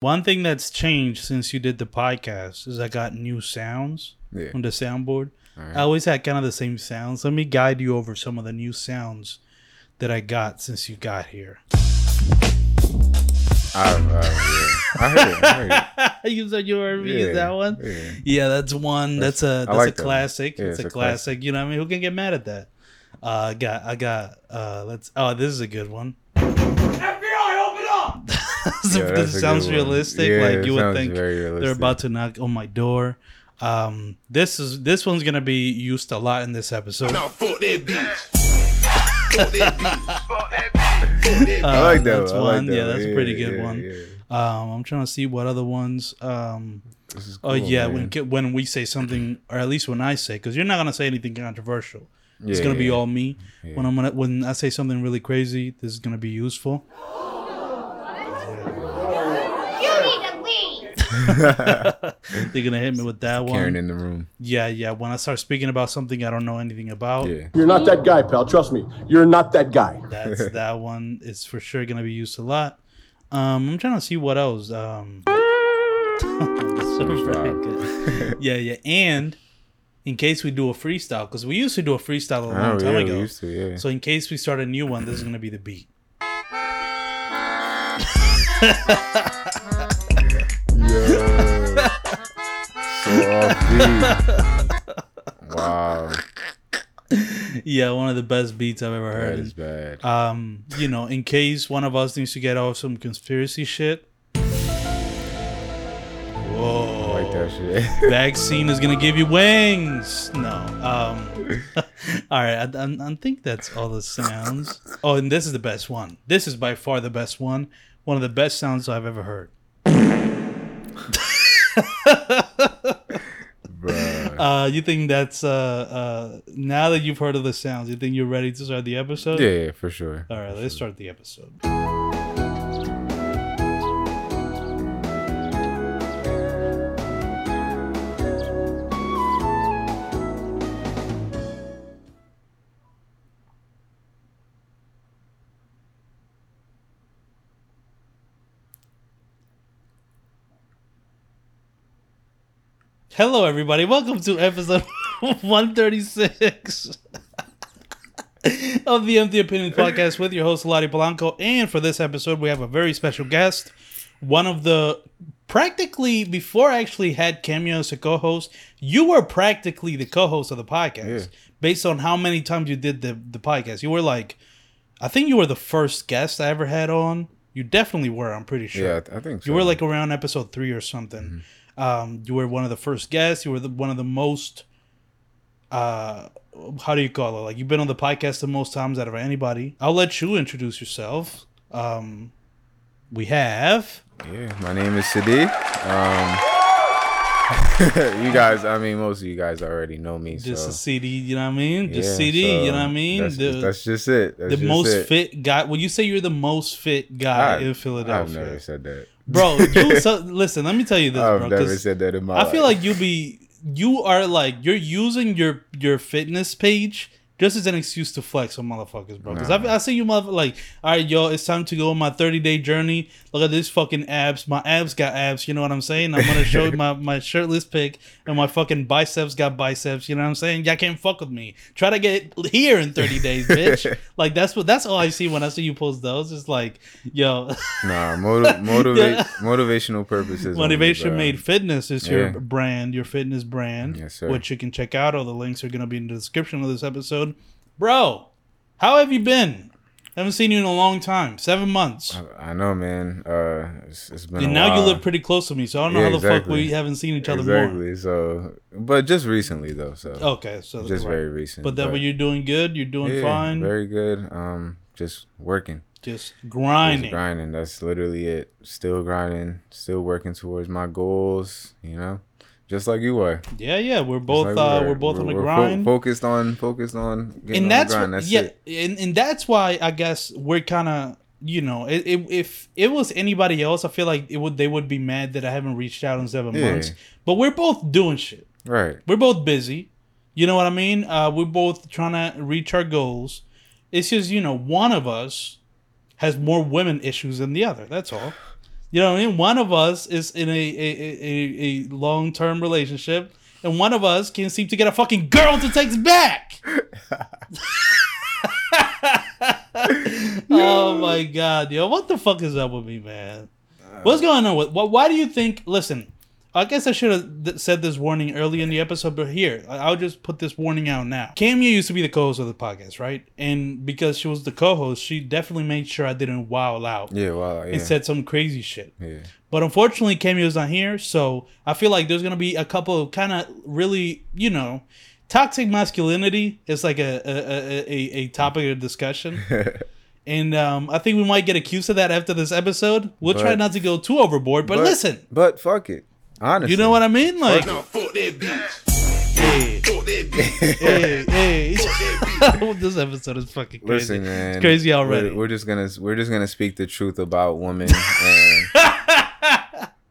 One thing that's changed since you did the podcast is I got new sounds Yeah. on the soundboard. Alright. I always had kind of the same sounds. Let me guide you over some of the new sounds that I got since you got here. I, uh, yeah. I heard it. I heard it. you said you heard me Yeah, that one. yeah. Yeah, that's one. That's, a that's like a that classic. Yeah, it's, it's a a classic. classic. You know what I mean? Who can get mad at that? Uh, I got I got uh let's oh this is a good one. This Yeah, that's a sounds realistic. Yeah, like you would think they're about to knock on my door. Um, this is this one's gonna be used a lot in this episode. Now fuck that bitch. Fuck that bitch. Fuck that bitch. I like that. Uh, That's one. I like that yeah, that's a pretty good yeah, one. yeah. Um, I'm trying to see what other ones. Um, This oh cool, yeah, man. when when we say something, or at least when I say, because you're not gonna say anything controversial. it's Yeah, gonna be yeah. all me. Yeah. When I'm gonna when I say something really crazy, this is gonna be useful. You need to leave. They're gonna hit me with that one. Karen in the room. Yeah, yeah. When I start speaking about something I don't know anything about, Yeah. You're not that guy, pal. Trust me. You're not that guy. that's that one is for sure gonna be used a lot. Um, I'm trying to see what else. Um, so good. yeah, yeah, and in case we do a freestyle, because we used to do a freestyle a long Oh, time yeah, ago. we used to, yeah. So in case we start a new one, this is gonna be the beat. So. Wow. Yeah, one of the best beats I've ever heard. is bad. Um, you know, in case one of us needs to get off some conspiracy shit. I Whoa. like that shit. Vaccine is gonna give you wings. No. Um. all right. I, I, I think that's all the sounds. Oh, and this is the best one. This is by far the best one. One of the best sounds I've ever heard. Uh, you think that's uh uh now that you've heard of the sounds, you think you're ready to start the episode? Yeah, yeah, for sure. All right, let's start the episode. Hello, everybody. Welcome to episode 136 of the Empty Opinion Podcast with your host, Lottie Blanco. And for this episode, we have a very special guest. One of the practically, before I actually had Cameo as a co host, you were practically the co host of the podcast Yeah. based on how many times you did the, the podcast. You were like, I think you were the first guest I ever had on. You definitely were, I'm pretty sure. Yeah, I, think so. You were like around episode three or something. Mm-hmm. Um, you were one of the first guests. You were the, one of the most. Uh, how do you call it? Like you've been on the podcast the most times out of anybody. I'll let you introduce yourself. Um, we have. Yeah, my name is Sidi. Um, you guys, I mean, most of you guys already know me. Just so. a Sidi, you know what I mean? Just yeah, Sidi, so you know what I mean? That's, the that's just it. That's the just most it. fit guy. Well, you say you're the most fit guy I- in Philadelphia. I've never said that. Bro. You so, listen. Let me tell you this, I've bro. never said that in my I feel like you be you are like you're using your your fitness page just as an excuse to flex on motherfuckers, bro. Because Nah. I, I see you mother like, all right, yo, it's time to go on my 30 day journey. Look at this fucking abs. My abs got abs. You know what I'm saying? I'm gonna show my my shirtless pic, and my fucking biceps got biceps. You know what I'm saying? Y'all can't fuck with me. Try to get here in 30 days, bitch. like that's what that's all I see when I see you post those. It's like, yo, Nah, motiv- motivate, Yeah. motivational purposes. Motivation bro. Made Fitness is your brand, your fitness brand, Yes, which you can check out. All the links are going to be in the description of this episode. Bro, how have you been? haven't seen you in a long time. Seven months. I know, man. Uh, it's, it's been. and now you live pretty close to me, so I don't know Yeah, how the fuck we haven't seen each other more. exactly. So, but just recently though. So Okay, so just right. very recent. But then when you're doing good, you're doing yeah, fine. Very good. Um, just working, just grinding. just grinding. That's literally it. Still grinding. Still working towards my goals. You know, just like you are. Yeah, yeah, we're both like uh, we are. we're both on the fo- grind. focused on focused on getting and that's, the grind. That's yeah, and, and that's why I guess we're kind of you know it, it, if it was anybody else, I feel like it would they would be mad that I haven't reached out in seven Yeah. months. But we're both doing shit. Right. We're both busy. You know what I mean? Uh, we're both trying to reach our goals. It's just you know one of us has more women issues than the other. That's all. You know what I mean? One of us is in a a, a, a long term relationship, and one of us can't seem to get a fucking girl to text back. oh my god, yo, what the fuck is up with me, man? What's uh, going on with? Why, why do you think? Listen, I guess I should have th- said this warning early in the episode, but here I'll just put this warning out now. Camia used to be the co-host of the podcast, right? And because she was the co-host, she definitely made sure I didn't wow out Yeah, well, yeah. and said some crazy shit. yeah. But unfortunately, Cameo's not here, so I feel like there's gonna be a couple of kind of really, you know, toxic masculinity is like a a, a, a, a topic of discussion. And um, I think we might get accused of that after this episode. We'll try not to go too overboard, but, listen, But fuck it. Honestly. you know what I mean? Like, Nah, fuck that bitch. hey, Fuck that bitch. hey, hey. Fuck that bitch. this episode is fucking crazy. Listen, man. It's crazy already. We're, we're just gonna we're just gonna speak the truth about women. And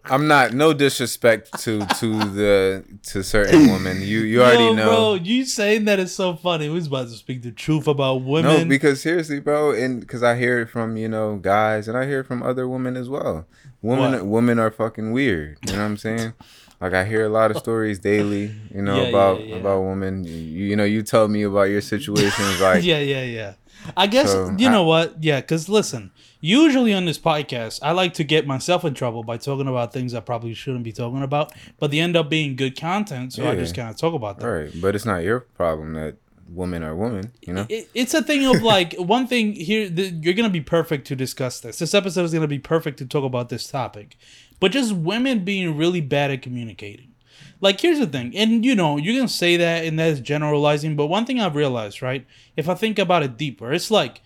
I'm not no disrespect to to the to certain women. You you already Yo, know. bro, you saying that is so funny. We was about to speak the truth about women. No, because seriously, bro, and because I hear it from you know guys, and I hear it from other women as well. Women, What? women are fucking weird. You know what I'm saying? Like I hear a lot of stories daily, you know, Yeah, yeah, about yeah. about women. You, you know, you tell me about your situations, like yeah, yeah, yeah. I guess So, you I- know what? Yeah, because listen, usually on this podcast, I like to get myself in trouble by talking about things I probably shouldn't be talking about, but they end up being good content, so I just kind of talk about them. all right, but it's not your problem that women are women. You know, It, it's a thing of like one thing here. The, you're gonna be perfect to discuss this. This episode is gonna be perfect to talk about this topic, but just women being really bad at communicating. Like here's the thing, and you know you can say that, and that's generalizing. But one thing I've realized, right? If I think about it deeper, it's like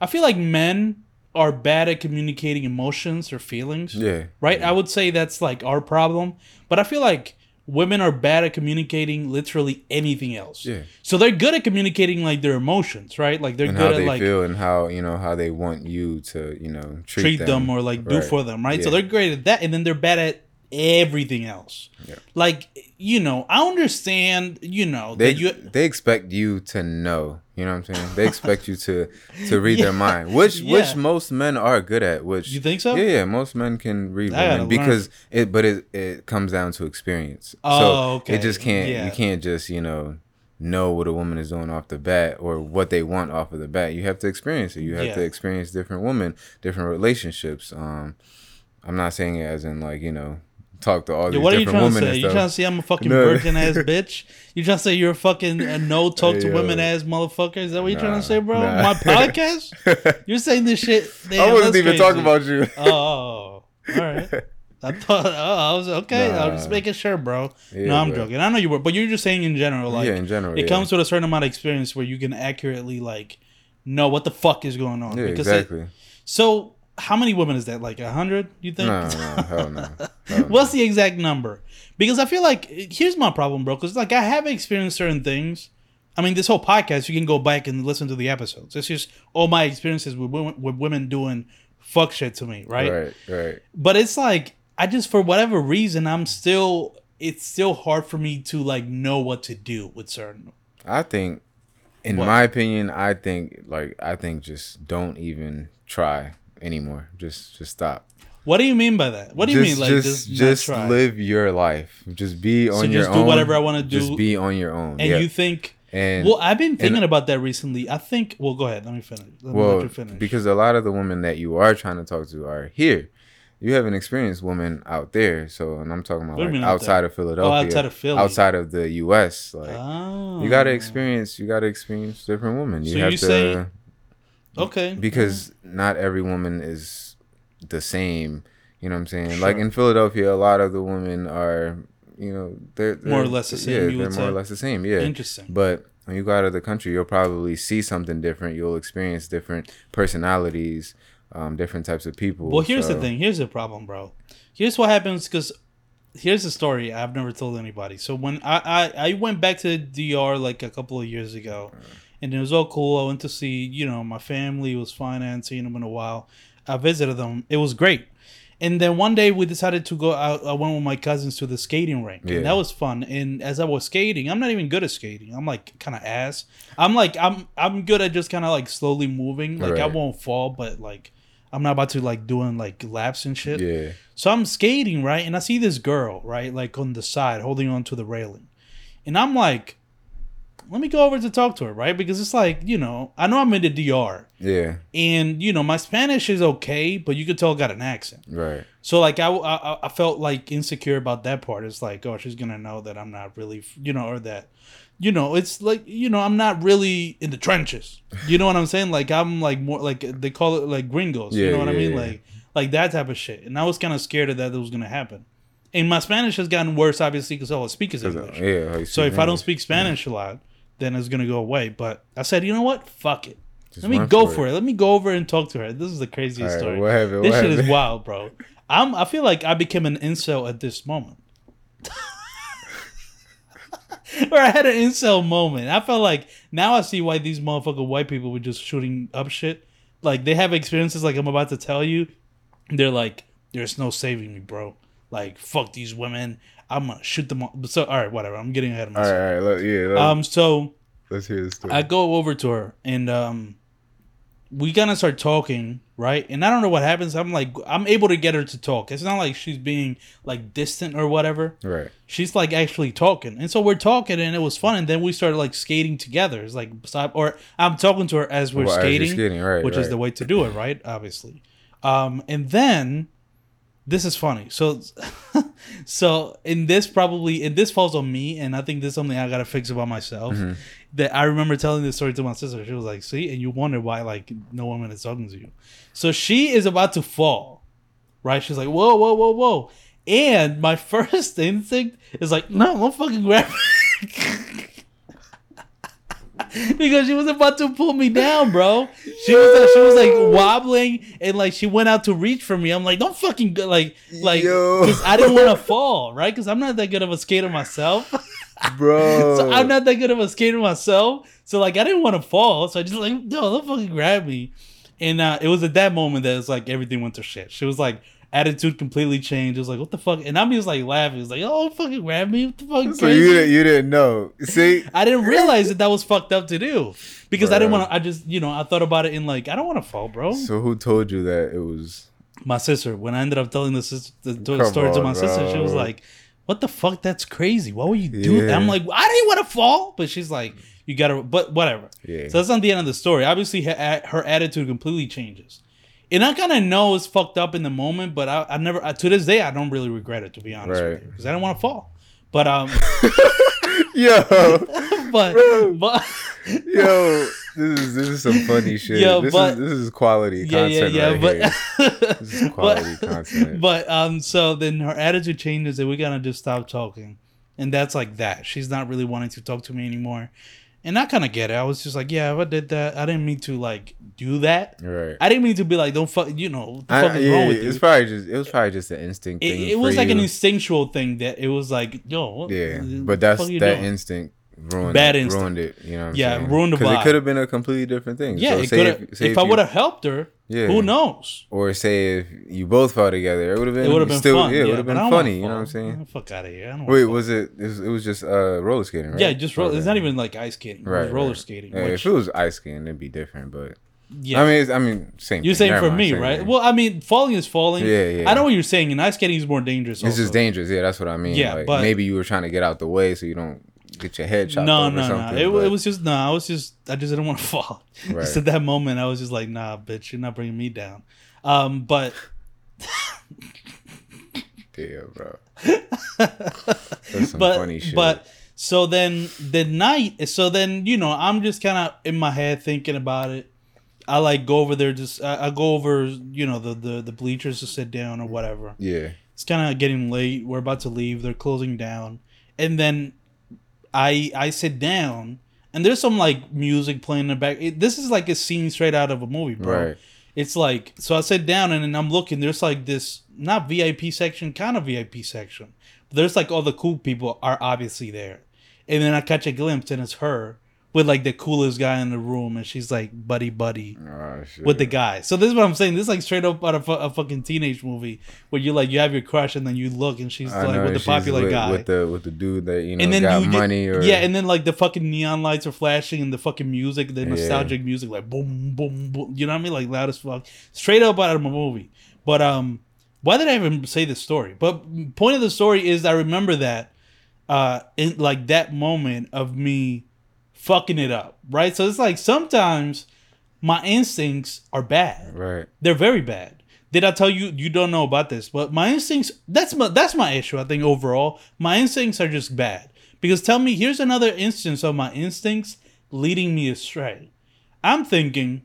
I feel like men are bad at communicating emotions or feelings. Yeah. Right. I would say that's like our problem, but I feel like women are bad at communicating literally anything else. Yeah. So they're good at communicating like their emotions, right? Like they're and good how at they like feel and how you know how they want you to you know treat, treat them, or like do Right. for them, right? So they're great at that, and then they're bad at everything else. Yeah. Like you know, I understand. You know They that you. they expect you to know. You know what I'm saying? They expect you to to read their mind, which Yeah. which most men are good at. Which You think so? Yeah, yeah. Most men can read women learn. because it, but it it comes down to experience. Oh, so okay. It just can't. Yeah. You can't just you know know what a woman is doing off the bat or what they want off of the bat. You have to experience it. You have Yeah. to experience different women, different relationships. Um, I'm not saying it as in like you know talk to all these what are you trying to say? You trying to say I'm a fucking No. virgin ass bitch? You trying to say you're a fucking a no talk to yo. women ass motherfucker? Is that what you're trying to say, bro? nah. My podcast? You're saying this shit? Damn, I wasn't even crazy. talking about you. Oh, oh, oh. all right. I thought. Oh, I was okay. I was just Nah. making sure, bro. Yeah, no, I'm joking. I know you were, but you're just saying in general, like Yeah, in general, it yeah. comes with a certain amount of experience where you can accurately like know what the fuck is going on. Yeah, it- exactly. so, how many women is that? Like a hundred? You think? No, no, hell no. Hell. What's the exact number? Because I feel like here's my problem, bro. Because like I have experienced certain things. I mean, this whole podcast, you can go back and listen to the episodes. It's just all my experiences with women, with women doing fuck shit to me, right? Right, right. But it's like I just for whatever reason I'm still it's still hard for me to like know what to do with certain. I think, in What? my opinion, I think like I think just don't even try anymore. Just just stop. What do you mean by that? What do you just, mean like just just not just try? live your life. Just be on So your own. just do whatever I wanna do, Just be on your own. and yeah. you think and Well, I've been thinking and- about that recently. I think well go ahead, let me finish. Let me let well you finish. because a lot of the women that you are trying to talk to are here. You have an experienced woman out there, so and I'm talking about like outside of oh, Philadelphia, Oh, outside of Philly. outside of the U.S. Like oh. you gotta oh. experience, you gotta experience different women. You So have you to say- Okay. because not every woman is the same. You know what I'm saying? Like in Philadelphia, a lot of the women are, you know, they're, they're More or less the same, Yeah, they're more or less the same. Yeah, Interesting. But when you go out of the country, you'll probably see something different. You'll experience different personalities, um, different types of people. Well, here's the thing. Here's the problem, bro. Here's what happens because here's the story I've never told anybody. So when I, I I went back to DR like a couple of years ago, and it was all cool. I went to see you know my family was financing them in a while. I visited them. It was great. And then one day we decided to go out. I went with my cousins to the skating rink, Yeah. and that was fun. And as I was skating, I'm not even good at skating. I'm like kind of ass. I'm like I'm I'm good at just kind of like slowly moving. Like I won't fall, but like I'm not about to like doing like laps and shit. Yeah. So I'm skating, right? And I see this girl, right? Like on the side holding on to the railing. And I'm like, let me go over to talk to her, right? Because it's like, you know, I know I'm in the DR. Yeah. And, you know, my Spanish is okay, but you could tell I got an accent. Right. So, like, I, I, I felt like insecure about that part. It's like, oh, she's going to know that I'm not really, you know, or that, you know, it's like, you know, I'm not really in the trenches. You know what I'm saying? Like, I'm like more, like, they call it like gringos. Yeah, you know what I mean? yeah. Like, like that type of shit. And I was kind of scared of that that was going to happen. And my Spanish has gotten worse, obviously, because all I speak is English. yeah. So if I don't speak Spanish a lot, then it's gonna go away. But I said, you know what? Fuck it. Just Let me go for for it. it. Let me go over and talk to her. This is the craziest right, story. what happened? This What shit is wild, bro. I'm. I feel like I became an incel at this moment. or I had an incel moment. I felt like now I see why these motherfucking white people were just shooting up shit. Like they have experiences like I'm about to tell you. They're like, there's no saving me, bro. Like fuck these women. I'm gonna shoot them. All. So all right, whatever. I'm getting ahead of myself. right. All right. Yeah. Look, Um. So let's hear the story. I go over to her and um we kind of start talking, right? And I don't know what happens. I'm like I'm able to get her to talk. It's not like she's being like distant or whatever. right. She's like actually talking. And so we're talking and it was fun and then we started like skating together. It's like beside or I'm talking to her as we're Well, as skating, skating, right, which is the way to do it, right? Obviously. Um and then this is funny. So so in this probably and this falls on me and I think this is something I gotta fix about myself. Mm-hmm. That I remember telling this story to my sister. She was like, see, and you wonder why like no woman is talking to you. So she is about to fall. Right? She's like, whoa, whoa, whoa, whoa. And my first instinct is like, no, don't fucking grab. because she was about to pull me down, bro. She was like, she was like wobbling and like she went out to reach for me. I'm like, don't fucking go, like like because I didn't want to fall, right? Because I'm not that good of a skater myself. Bro. so I'm not that good of a skater myself. So like I didn't want to fall. So I just like, no, don't fucking grab me. And uh, it was at that moment that it's like everything went to shit. She was like attitude completely changed. It was like, what the fuck? And I'm just like laughing. It's like, oh, fucking grab me. What the fuck? So you didn't, you didn't know. See, I didn't realize that that was fucked up to do because I didn't want to. I just, you know, I thought about it in like, I don't want to fall, bro. so who told you that it was? My sister, when I ended up telling the, sis- the, story to on, my sister, she was like, what the fuck? That's crazy. Why would you do that? Yeah. I'm like, I didn't want to fall. But she's like, you gotta, but whatever. Yeah. So that's not the end of the story. Obviously, her, her attitude completely changes. And I kind of know it's fucked up in the moment, but I, I never, I, to this day, I don't really regret it, to be honest with you. Because I didn't want to fall. But, um, Yo, but, but, yo, this is this is some funny shit. Yo, this but- is this is quality yeah, yeah, content yeah. right but, here. This is quality but, content. But um, so then her attitude changes, and we gotta just stop talking, and that's like that. She's not really wanting to talk to me anymore, and I kind of get it. I was just like, yeah, if I did that, I didn't mean to like do that. Right. I didn't mean to be like, don't fuck, you know, what the I- fuck is yeah, wrong with you? it's probably just it was probably just an instinct It, thing. it was like an instinctual thing that it was like, yo, yeah, but that's that doing? instinct ruined Bad it, instinct. ruined it. You know, Yeah, saying? ruined the vibe. it could have been a completely different thing. Yeah, So it say could if, have. say If I you- would have helped her, Yeah. who knows? or say if you both fell together, it would have been It would have been still, fun. Yeah, it would have been I funny. You know what I'm saying? Fuck out of here. I don't Wait, was it? It was, it was just uh, roller skating, right? Yeah, just roll. Okay. It's not even like ice skating. Right, roller right. skating. Yeah, which, if it was ice skating, it'd be different. But yeah. I mean, it's, I mean, same. you're thing. saying for me, right? thing. Well, I mean, falling is falling. Yeah, yeah. I know what you're saying, and ice skating is more dangerous. it's also. just dangerous. Yeah, that's what I mean. Yeah, like, but- maybe you were trying to get out the way so you don't get your head chopped No, no, no. It, it was just no. I was just I just didn't want to fall. Right. Just at that moment, I was just like, nah, bitch, you're not bringing me down. Um, but yeah, bro. That's some but funny shit. but so then the night so then you know i'm just kind of in my head thinking about it i like go over there just i, I go over you know the, the the bleachers to sit down or whatever yeah, it's kind of getting late we're about to leave they're closing down and then i i sit down and there's some like music playing in the back. It, this is like a scene straight out of a movie bro. Right. it's like so i sit down and then i'm looking. There's like this not vip section kind of vip section. There's like all the cool people are obviously there. And then i catch a glimpse and it's her with like the coolest guy in the room, and she's like buddy buddy Oh, with the guy. So this is what I'm saying. This is like straight up out of a, fucking teenage movie where you like you have your crush and then you look and she's I like know, with the popular with, guy. with the with the dude that you know and then got you get- money or yeah, and then like the fucking neon lights are flashing and the fucking music, the Yeah. nostalgic music, like boom, boom, boom. You know what I mean? Like loud as fuck, straight up out of a movie. But um, why did I even say this story? But point of the story is I remember that uh in like that moment of me fucking it up, right? So it's like sometimes my instincts are bad. right. They're very bad. Did I tell you you don't know about this? But my instincts that's my that's my issue, I think overall. My instincts are just bad. Because tell me, here's another instance of my instincts leading me astray. I'm thinking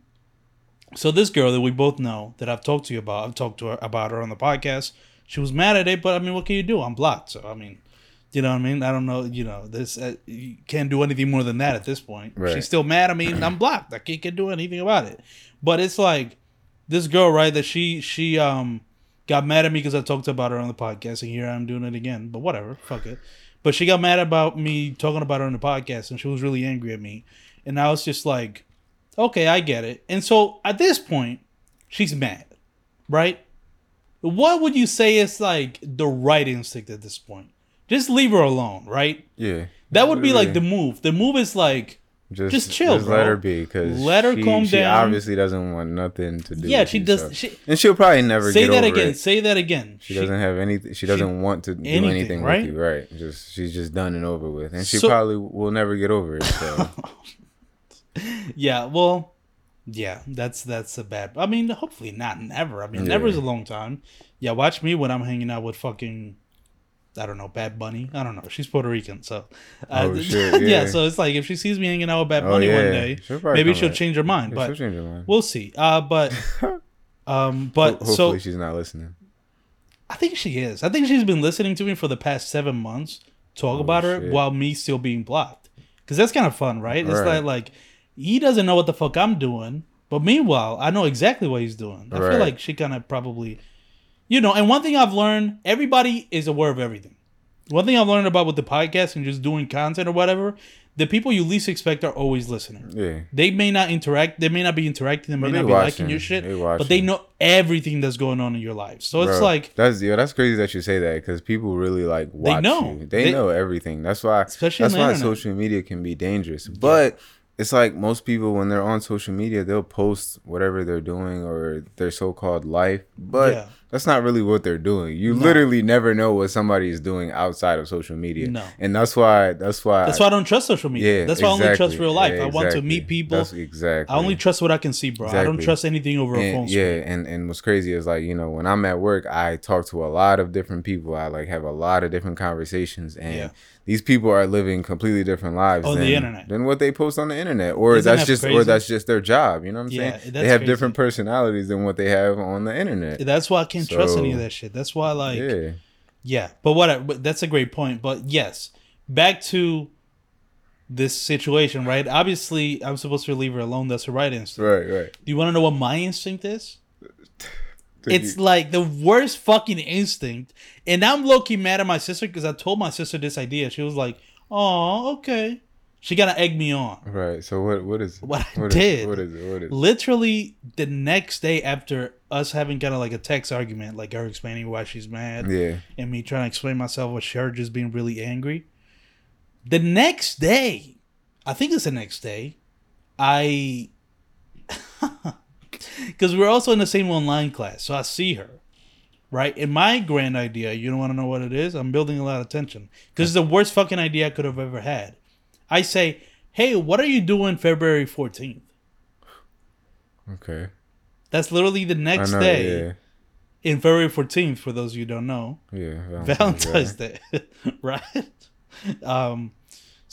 so this girl that we both know that I've talked to you about, I've talked to her about her on the podcast. She was mad at it, but I mean, what can you do? I'm blocked, so I mean, you know what I mean? I don't know, you know, this uh, you can't do anything more than that at this point. Right. She's still mad at me, and I'm blocked. I can't, can't do anything about it. But it's like this girl, right? That she she um got mad at me because I talked about her on the podcast, and here I'm doing it again. But whatever, fuck it. But she got mad about me talking about her on the podcast, and she was really angry at me. And I was just like, okay, I get it. And so at this point, she's mad, right? What would you say is like the right instinct at this point? Just leave her alone, right? Yeah. That would be like the move. The move is like, just just chill, Just bro. let her be because Let her she, calm she down. obviously doesn't want nothing to do. yeah, with she you, does. She, and she'll probably never say get that over again. It. Say that again. She doesn't have anything. She doesn't want to do anything, anything, right? with you, right? Just she's just done and over with, and she So- probably will never get over it. So Yeah, well, yeah, that's that's a bad. I mean, hopefully not never. I mean, Yeah. never is a long time. Yeah, watch me when I'm hanging out with fucking, I don't know, Bad Bunny. I don't know. She's Puerto Rican, so. uh, Oh, shit, yeah. So it's like if she sees me hanging out with Bad Oh, Bunny one day, She'll maybe she'll change her mind. Yeah, but she'll change her mind. we'll see. Uh, but, um, but Hopefully so she's not listening. I think she is. I think she's been listening to me for the past seven months talk about her Oh, while me still being blocked. Because that's kind of fun, right? It's Right. like like he doesn't know what the fuck I'm doing, but meanwhile I know exactly what he's doing. I feel Right. like she kind of probably, you know. And one thing I've learned: everybody is aware of everything. One thing I've learned about with the podcast and just doing content or whatever, the people you least expect are always listening. Yeah, They may not interact. They may not be interacting. They may not they be liking your shit. They but they know everything that's going on in your life. So it's like that's yeah, that's crazy that you say that because people really like watch know. you. They, They- know everything. That's why. Especially that's why internet. social media can be dangerous. But it's like most people when they're on social media, they'll post whatever they're doing or their so-called life, but Yeah. That's not really what they're doing. You literally never know what somebody is doing outside of social media. No. and that's why. That's why. That's why I don't trust social media. Yeah, That's why I only trust real life. Yeah, I want to meet people. That's exactly. I only trust what I can see, bro. I don't trust anything over a phone. and, screen. yeah and and what's crazy is like you know when i'm at work i talk to a lot of different people i like have a lot of different conversations and Yeah. These people are living completely different lives On the than, internet. than what they post on the internet or Isn't that's that just or that's just their job you know what i'm Yeah, saying they have crazy. different personalities than what they have on the internet That's why I can't trust any of that shit. That's why, like, yeah. yeah But what? But that's a great point. But yes, back to this situation, right? Obviously, I'm supposed to leave her alone. That's her right instinct. right right Do you want to know what my instinct is? It's you- like the worst fucking instinct. And I'm low key mad at my sister because I told my sister this idea. She was like, "Oh, okay." She gotta egg me on. right so what what is What I what is- did. what is it what is it? Literally the next day after us having kind of like a text argument, like her explaining why she's mad, yeah and me trying to explain myself with her just being really angry. The next day, I think it's the next day, I because we're also in the same online class, so I see her. Right, and my grand idea, you don't want to know what it is. I'm building a lot of tension because it's the worst fucking idea I could have ever had. I say, "Hey, what are you doing February 14th?" okay That's literally the next know day yeah in February 14th. For those of you who don't know, yeah Valentine's Day, right? Um,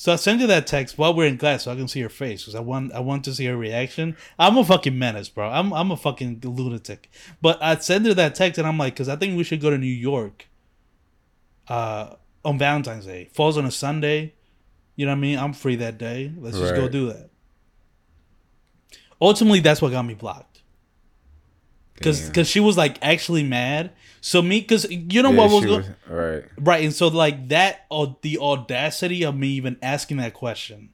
so I sent you that text while we're in class so I can see her face because I want I want to see her reaction. I'm a fucking menace, bro. I'm I'm a fucking lunatic. But I sent her that text and I'm like, because I think we should go to New York. Uh, on Valentine's Day falls on a Sunday. You know what I mean? I'm free that day. Let's just go do that. Ultimately, that's what got me blocked. Because because she was like actually mad. So me because you know Yeah, what was, go- was right Right, and so like that, or the audacity of me even asking that question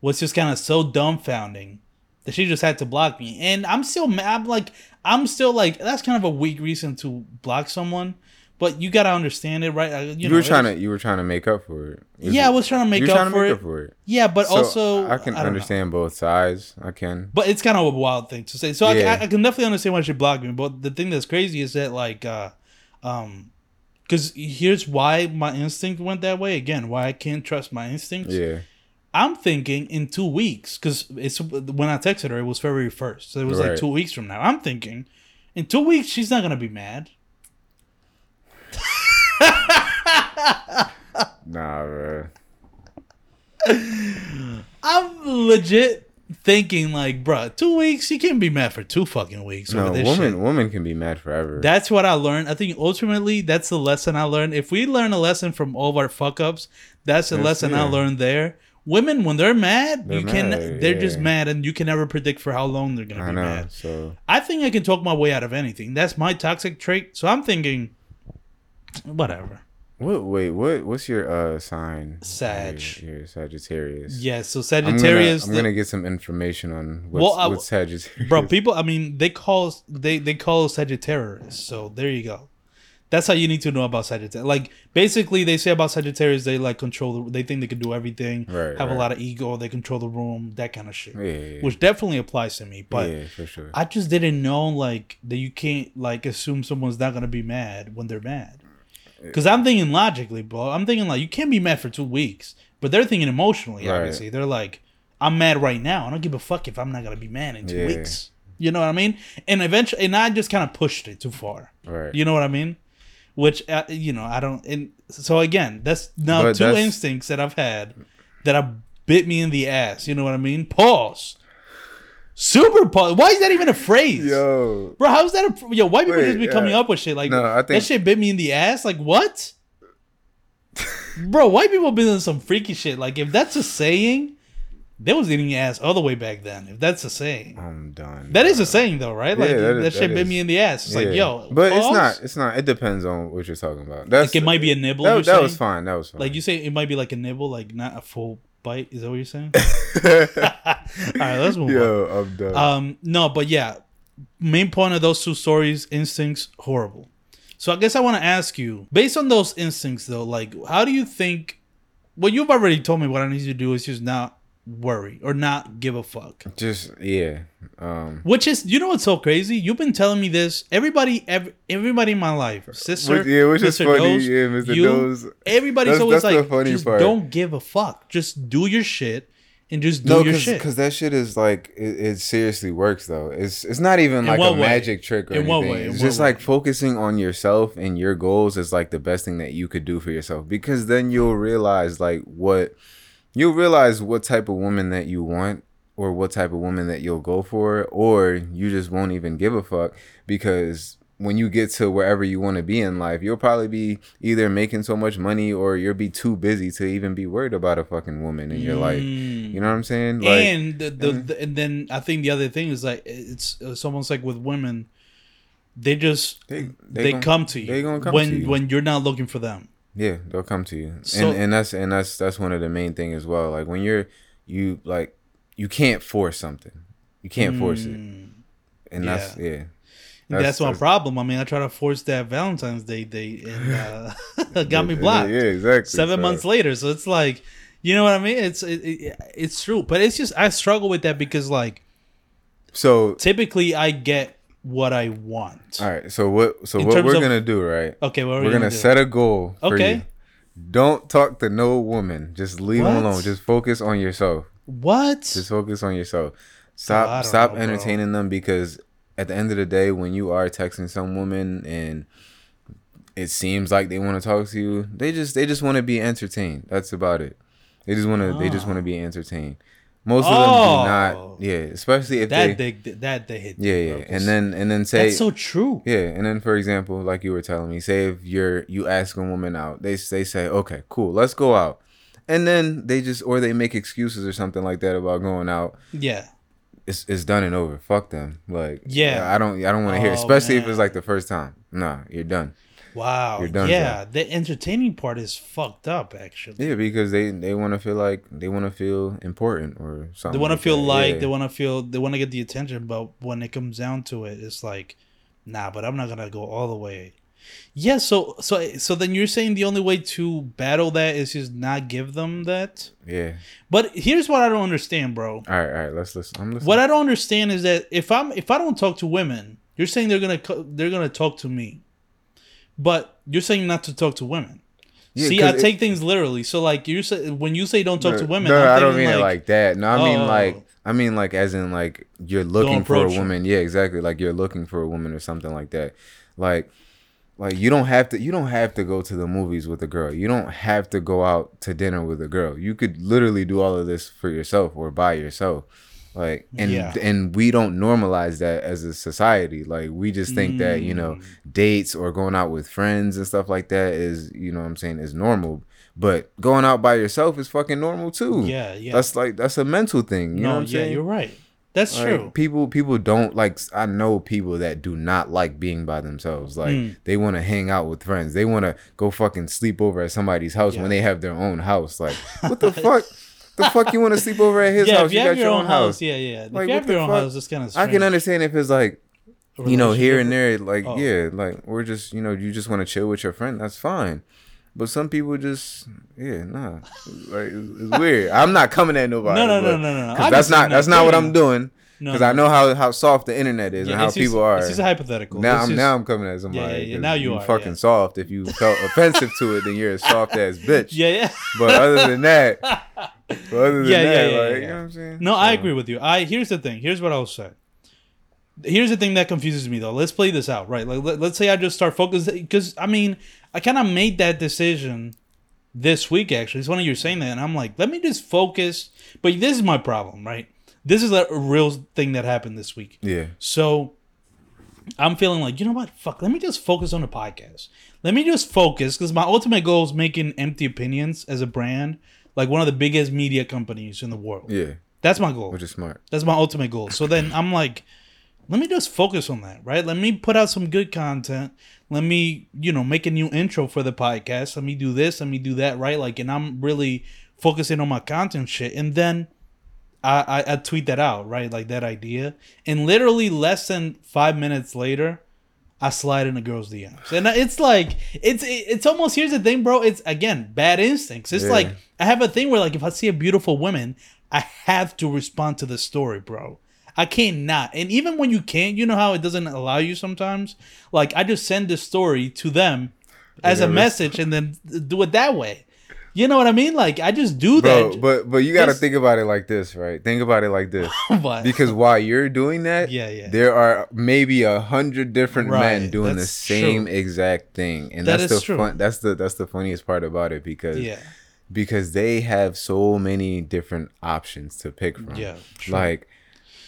was just kind of so dumbfounding that she just had to block me. And I'm still mad. I'm like, I'm still like, that's kind of a weak reason to block someone. But you gotta understand it, right? You, You, know, were trying to you were trying to make up for it. Is Yeah, I was trying to make up trying to for make it. up for it. Yeah, but So, also I can know. understand both sides. I can. But it's kind of a wild thing to say. So Yeah. I, I can definitely understand why she blocked me. But the thing that's crazy is that like, uh, um, because here's why my instinct went that way. Again, why I can't trust my instincts. Yeah. I'm thinking in two weeks because it's when I texted her, it was February first, so it was like two weeks from now. I'm thinking in two weeks she's not gonna be mad. Nah, bro. I'm legit thinking like, bruh, two weeks you can't be mad for two fucking weeks No, woman shit. woman can be mad forever. That's what I learned. I think ultimately that's the lesson I learned. If we learn a lesson from all of our fuck ups, that's the Yes, lesson I learned there. Women, when they're mad, They're you can mad, they're just mad, and you can never predict for how long they're gonna I be know. mad. So I think I can talk my way out of anything. That's my toxic trait. So I'm thinking, whatever. what? Wait, what? What's your uh sign? Sag. You're, you're Sagittarius. Yeah. So I'm gonna, Sagittarius, I'm the- gonna get some information on what's, Well, I- what's Sagittarius. bro. People, I mean, they call they they call Sagittarius. So there you go. That's how you need to know about Sagittarius. Like basically, they say about Sagittarius, they like control. The, they think they can do everything. Right, Have a lot of ego. They control the room. That kind of shit. Yeah, yeah, yeah. Which definitely applies to me. But yeah, for sure. I just didn't know like that you can't like assume someone's not gonna be mad when they're mad. Because I'm thinking logically, bro. I'm thinking like you can't be mad for two weeks, but they're thinking emotionally. Right. Obviously, they're like, I'm mad right now. I don't give a fuck if I'm not gonna be mad in two Yeah. weeks. You know what I mean? And eventually, and I just kind of pushed it too far. right. You know what I mean? Which uh, you know I don't. And so again, that's now But two that's- instincts that I've had that have bit me in the ass. You know what I mean? Pause. Super pause. Why is that even a phrase? Yo, Bro, how's that a yo? White people Wait, just be coming yeah. up with shit like No, I that. think- shit bit me in the ass. Like what? Bro, white people been doing some freaky shit. Like if that's a saying, they was eating ass all the way back then. If that's a saying, I'm done. that is a saying though, right? Like Yeah, that, that shit that bit me in the ass. It's like yo, but it's not. It's not. It depends on what you're talking about. That's Like it might be a nibble. that, that was fine. That was fine. Like you say, it might be like a nibble, like not a full bite. Is that what you're saying? all right, let's move on. Yo, I'm done. Um, no, but yeah, main point of those two stories, instincts, horrible. So I guess I want to ask you, based on those instincts, though, like, how do you think? Well, you've already told me what I need to do is just not worry or not give a fuck. Just yeah. Um, Which is, you know, what's so crazy? You've been telling me this. Everybody, every, everybody in my life, sister, Which- yeah, which is funny. Yeah, Mr. you. Everybody's That's- always that's like, just part. don't give a fuck. Just do your shit and just do no, your shit. because that shit is like it, it seriously works though. It's it's not even In like a way? magic trick or In anything. way? In It's just way? like focusing on yourself and your goals is like the best thing that you could do for yourself because then you'll realize like what you'll realize what type of woman that you want or what type of woman that you'll go for or you just won't even give a fuck because when you get to wherever you want to be in life you'll probably be either making so much money or you'll be too busy to even be worried about a fucking woman in your life you know what i'm saying like and the, the, eh. the- and then I think the other thing is like it's it's almost like with women, they just They- they, they gon- come to you they gonna come when to you. when you're not looking for them. Yeah, they'll come to you, So- and and that's and that's that's one of the main thing as well. Like when you're you like you can't force something, you can't force it, and that's yeah. Mm. And that's, my problem. I mean, I try to force that Valentine's Day date and uh, got me blocked. Yeah, exactly. Seven So, months later, so it's like, you know what I mean? It's it, it, it's true, but it's just I struggle with that because like So typically I get what I want. all right. So what? So In what we're of- gonna do, right? Okay, what are we we're gonna, do? set a goal. For Okay. You. Don't talk to no woman. Just leave them alone. Just focus on yourself. what? Just focus on yourself. Stop don't stop know, bro. entertaining them because at the end of the day, when you are texting some woman and it seems like they want to talk to you, they just they just want to be entertained. That's about it. They just want to they just want to ah. be entertained. Most of them Oh. do not. Yeah, especially if that they. they, that they hit. yeah, yeah, and then and then say that's so true. yeah, and then for example, like you were telling me, say if you're you ask a woman out, they they say, okay, cool, let's go out, and then they just or they make excuses or something like that about going out. Yeah. It's it's done and over. Fuck them. Like Yeah. I don't I don't want to hear, Oh, especially if it's like the first time. Nah, you're done. Wow. You're done yeah, the entertaining part is fucked up. Actually, Yeah, because they they want to feel like they want to feel important or something. they want to like feel that. like Yeah. they want to feel they want to get the attention, but when it comes down to it, it's like, nah. But I'm not gonna go all the way. Yeah. So so so then you're saying the only way to battle that is just not give them that. Yeah. But here's what I don't understand, bro. All right, all right. Let's listen. I'm listening. What I don't understand is that if I'm if I don't talk to women, you're saying they're gonna they're gonna talk to me, but you're saying not to talk to women. Yeah, See, I it- take things literally. So like you say when you say don't talk to women, No, I'm I don't thinking mean it like that. No, I mean Oh. like I mean like as in like you're looking for a woman. Yeah, exactly. Like you're looking for a woman or something like that. Like like you don't have to you don't have to go to the movies with a girl. You don't have to go out to dinner with a girl. You could literally do all of this for yourself or by yourself. Like and Yeah. and we don't normalize that as a society. Like we just think that, you know, Mm. dates or going out with friends and stuff like that is, you know what I'm saying, is normal. But going out by yourself is fucking normal too. Yeah, yeah. That's like that's a mental thing. You know no, what I'm yeah, saying? you're right. That's Like, true. People people don't like I know people that do not like being by themselves. Like Mm. they want to hang out with friends. They want to go fucking sleep over at somebody's house Yeah. when they have their own house. Like what the fuck? The fuck you want to sleep over at his Yeah, house? if you, have got your own house, yeah, yeah. If Like, you what have your own fuck? house, it's kind of. I can understand if it's like you know here and there like Oh. yeah like we're just you know you just want to chill with your friend that's fine but some people just yeah nah like it's, it's weird i'm not coming at nobody No, no, no, but- no, no, no. 'cause that's not that's not what i'm doing No, because no. i know how how soft the internet is Yeah, and how just- people are It's just a hypothetical. now It's i'm just- now i'm coming at somebody yeah, yeah, 'cause now you are, fucking yeah. soft if you felt offensive to it then you're a soft ass bitch Yeah, yeah. but other than that but other than Yeah, yeah, that yeah, like yeah, you know what i'm saying No, I agree with you. I here's the thing. Here's what I'll say. Here's the thing that confuses me though. Let's play this out, right? Like let, us say I just start focusing because I mean I kind of made that decision this week actually. It's one of you're saying that, and I'm like, let me just focus. But this is my problem, right? This is a real thing that happened this week. yeah So I'm feeling like, you know what? Fuck, let me just focus on the podcast. Let me just focus because my ultimate goal is making Empty Opinions as a brand like one of the biggest media companies in the world. yeah That's my goal. which is smart That's my ultimate goal. So then I'm like, let me just focus on that, right? Let me put out some good content. Let me, you know, make a new intro for the podcast. Let me do this. Let me do that, right? Like, and I'm really focusing on my content shit. And then I, I, I tweet that out, right? Like that idea. And literally less than five minutes later, I slide in a girl's DMs. And it's like, it's it's almost, here's the thing, bro. It's, again, bad instincts. It's Yeah. like, I have a thing where, like, if I see a beautiful woman, I have to respond to the story, bro. I can't not. And even when you can't, you know how it doesn't allow you sometimes? Like, I just send the story to them as a message and then do it that way. You know what I mean? Like, I just do Bro, that. but but you got to think about it like this, right? Think about it like this. Because while you're doing that, Yeah, yeah. there are maybe a hundred different men Right, doing the same true. exact thing, and That that's the true. fun. That's the that's the funniest part about it because yeah. because they have so many different options to pick from. Yeah, true. like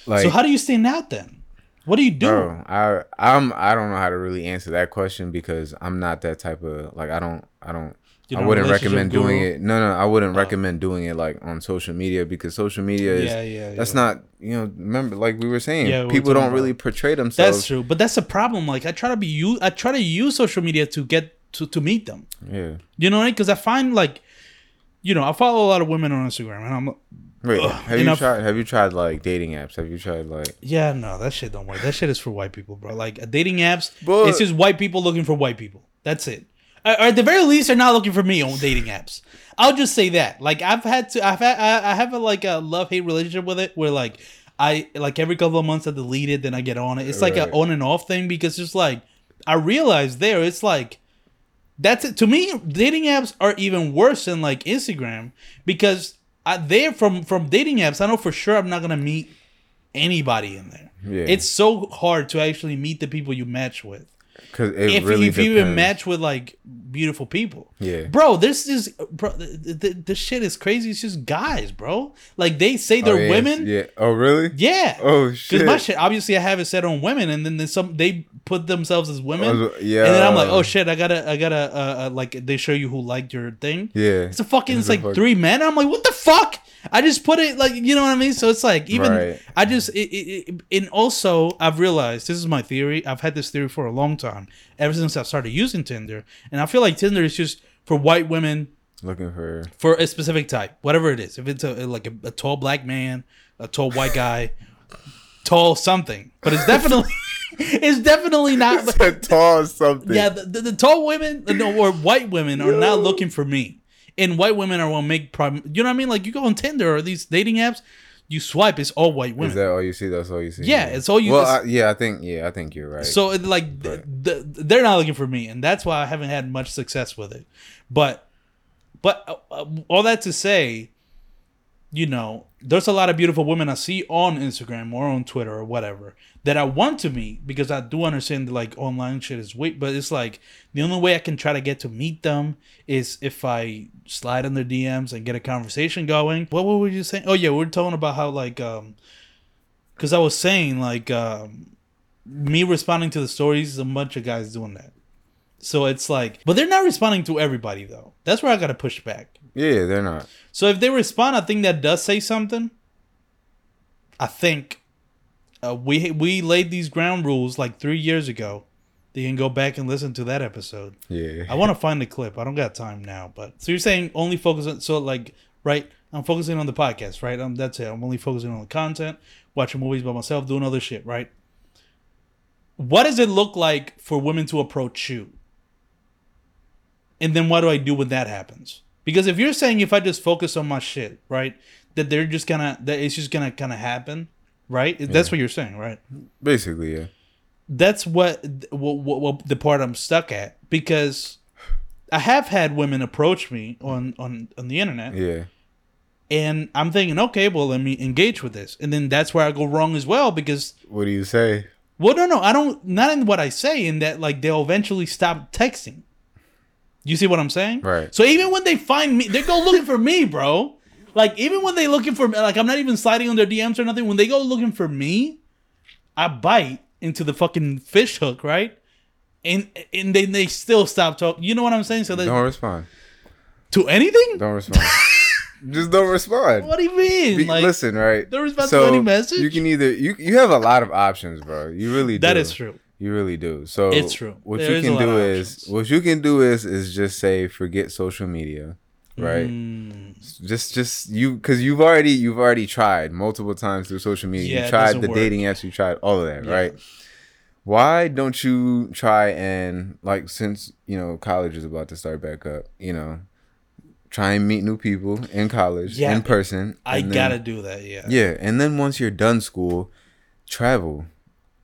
like so how do you stand out then? What do you do? Bro, I I'm I don't know how to really answer that question because I'm not that type of like I don't I don't You're I wouldn't recommend doing guru? Oh. it. No, no, I wouldn't oh. recommend doing it like on social media because social media is Yeah, yeah, that's yeah. not you know remember like we were saying Yeah, people don't really about- portray themselves. That's true. But that's a problem. Like I try to be you I try to use social media to get to, to meet them. Yeah. You know what I mean? Because I find like you know, I follow a lot of women on Instagram and I'm Wait, Ugh, have you tried have you tried like dating apps? Have you tried like Yeah, no, that shit don't work. That shit is for white people, bro. Like dating apps, But- it's just white people looking for white people. That's it. Or at the very least, they're not looking for me on dating apps. I'll just say that. Like I've had to, I've had, I I have a like a love hate relationship with it, where like I like every couple of months I delete it, then I get on it. It's like Right. a on and off thing because it's like I realize there, it's like that's it. To me, dating apps are even worse than like Instagram because I, there from from dating apps, I know for sure I'm not gonna meet anybody in there. Yeah. It's so hard to actually meet the people you match with. Cuz If, really if you even match with like beautiful people. Yeah. Bro, this is bro the, the, the shit is crazy. It's just guys, bro. Like they say Oh, they're yeah, women. Yeah. Oh really? Yeah. Oh, Because my shit. shit, obviously, I have it set on women, and then some they put themselves as women. Oh, yeah. And then I'm like, oh shit, I gotta, I gotta, uh, uh, like they show you who liked your thing. Yeah. It's a fucking, it's, a like fuck- three men. I'm like, what the fuck? I just put it like, you know what I mean? So it's like even Right. I just it, it, it, and also I've realized this is my theory. I've had this theory for a long time, ever since I started using Tinder, and I feel like Tinder is just for white women Looking for for a specific type, whatever it is. If it's a like a, a tall black man, a tall white guy, tall something, but it's definitely it's definitely not. tall something. Yeah, the, the, the tall women, uh, no, or white women are not looking for me, and white women are gonna make prim- You know what I mean? Like you go on Tinder or these dating apps, you swipe, it's all white women. Is that all you see? That's all you see. Yeah, it's all you- Well, I, yeah, I think yeah, I think you're right. So it, like th- th- they're not looking for me, and that's why I haven't had much success with it. But but uh, uh, all that to say, you know, there's a lot of beautiful women I see on Instagram or on Twitter or whatever that I want to meet because I do understand that like online shit is weird, but it's like the only way I can try to get to meet them is if I slide in their DMs and get a conversation going. What were you saying? Oh yeah, we are talking about how like um because I was saying like um me responding to the stories is a bunch of guys doing that. So it's like, but they're not responding to everybody though. That's where I gotta push back. Yeah, they're not. So if they respond, I think that does say something. I think uh, we we laid these ground rules like three years ago. They can go back and listen to that episode. Yeah. I want to find the clip. I don't got time now, but so you're saying only focus on so like right? I'm focusing on the podcast, right? Um, that's it. I'm only focusing on the content, watching movies by myself, doing other shit, right? What does it look like for women to approach you? And then what do I do when that happens? Because if you're saying if I just focus on my shit, right, that they're just gonna that it's just gonna kind of happen, right? That's what you're saying, right? Basically, yeah. that's what, what, what, what the part I'm stuck at because I have had women approach me on on on the internet, Yeah. and I'm thinking, okay, well, let me engage with this, and then that's where I go wrong as well because, What do you say? well, no, no, I don't, not in what I say, in that like they'll eventually stop texting. You see what I'm saying? Right. So even when they find me, they go looking for me, bro. Like even when they looking for me, like I'm not even sliding on their DMs or nothing. When they go looking for me, I bite into the fucking fish hook, right? And and then they still stop talking. You know what I'm saying? So they Don't respond. to anything? Don't respond. Just don't respond. What do you mean? Be- like listen, right? don't respond to any message? You can either you you have a lot of options, bro. You really do. that is true. You really do. So It's true. What There you can do is what you can do is is just say forget social media, right? Mm. Just just you because you've already you've already tried multiple times through social media. Yeah, you tried the work. dating apps. You tried all of that, Yeah. right? Why don't you try and like since you know college is about to start back up, you know, try and meet new people in college Yeah, in person. I then- gotta do that. Yeah. yeah, and then once you're done school, travel,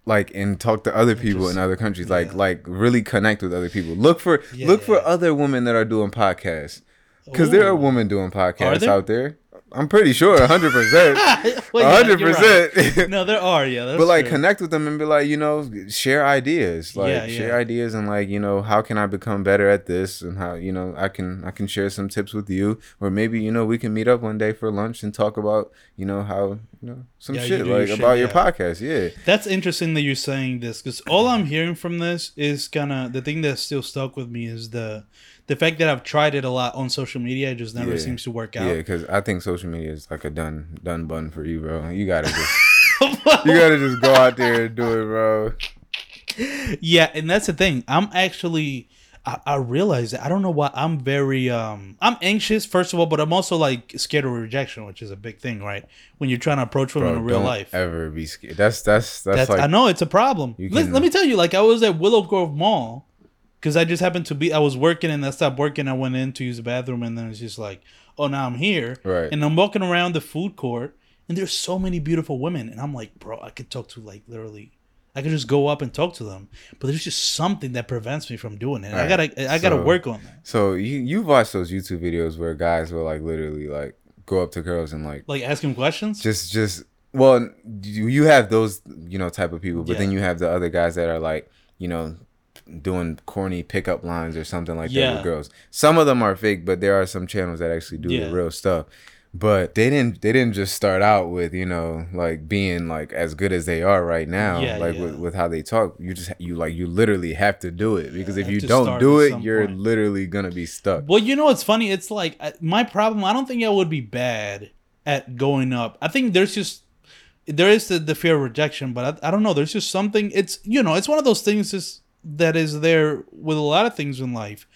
like and talk to other people in other countries. Like yeah. like really connect with other people. Look for Yeah, look for other women that are doing podcasts, because there are women doing podcasts there? out there. I'm pretty sure, hundred percent, Well, yeah, hundred you're right. percent. No, there are. Yeah, But like true. connect with them and be like, you know, share ideas. Like Yeah, share ideas and like, you know, how can I become better at this and how, you know, I can I can share some tips with you. Or maybe, you know, we can meet up one day for lunch and talk about, you know, how, you know, some Yeah, shit like shit, about your yeah. podcast. Yeah. That's interesting that you're saying this because all I'm hearing from this is kind of the thing that's still stuck with me is the the fact that I've tried it a lot on social media. It just never Yeah. seems to work out. Yeah, because I think social media is like a done done bun for you, bro. You gotta just you gotta just go out there and do it, bro. Yeah, and that's the thing. I'm actually I, I realize that I don't know why I'm very um I'm anxious first of all, but I'm also like scared of rejection, which is a big thing, right? When you're trying to approach women Bro, in real don't life. ever be scared. That's that's that's, That's, like I know it's a problem. You Let, let me tell you, like I was at Willow Grove Mall because I just happened to be. I was working and I stopped working. I went in to use the bathroom and then it's just like, oh, now I'm here. Right. And I'm walking around the food court and there's so many beautiful women and I'm like, bro, I could talk to like literally. I could just go up and talk to them, but there's just something that prevents me from doing it. I gotta, I gotta So- work on that. So you you've watched those YouTube videos where guys will like literally like go up to girls and like Like asking questions. just just well you, you have those you know type of people but then you have the other guys that are like you know doing corny pickup lines or something like that Yeah. with girls some of them are fake but there are some channels that actually do Yeah. the real stuff but they didn't they didn't just start out with you know like being like as good as they are right now Yeah, like yeah. With, with how they talk you just you like you literally have to do it because if you don't do it you're point. literally gonna be stuck Well, you know what's funny? It's like uh, my problem. I don't think I would be bad at going up. I think there's just there is the, the fear of rejection, but I, I don't know. There's just something. It's you know, it's one of those things is, that is there with a lot of things in life.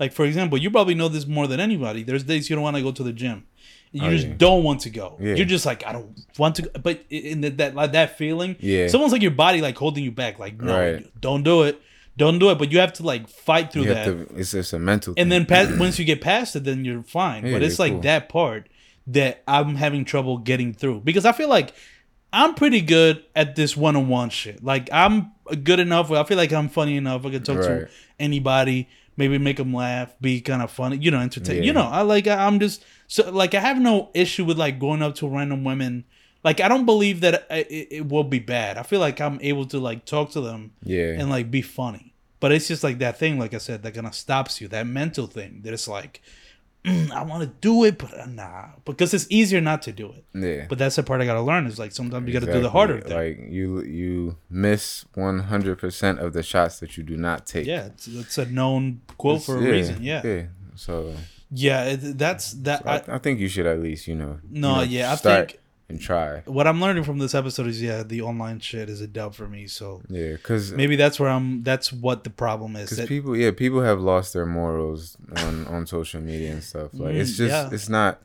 Like for example, you probably know this more than anybody. There's days you don't want to go to the gym. Oh, you Oh, just yeah. don't want to go. Yeah. You're just like I don't want to. Go. But in the, that like that feeling, Yeah. it's almost like your body like holding you back. Like no, Right. don't do it, don't do it. But you have to like fight through that to, it's just a mental and thing. then past, once you get past it, then you're fine. Yeah, but it's like cool. that part that I'm having trouble getting through because I feel like I'm pretty good at this one-on-one shit. Like I'm good enough. I feel like I'm funny enough. I can talk to anybody, maybe make them laugh, be kind of funny, you know, entertain. Yeah. You know, I like I'm just so like I have no issue with like going up to random women. Like I don't believe that it, it, it will be bad. I feel like I'm able to like talk to them yeah and like be funny. But it's just like that thing, like I said, that kind of stops you. That mental thing that it's like, "Mm, I want to do it, but uh, nah, because it's easier not to do it. yeah But that's the part I gotta learn. Is like sometimes you gotta do the harder thing. like you you miss 100% of the shots that you do not take yeah, it's, it's a known quote for a yeah, reason. Yeah, yeah. yeah so it, that's that. I, I, I think you should at least you know No, you know, yeah, I think- and try what I'm learning from this episode is yeah, the online shit is a dub for me. So yeah because maybe that's where I'm. That's what the problem is. Because people, yeah, people have lost their morals on on social media and stuff. Like it's Mm, just, yeah. it's not.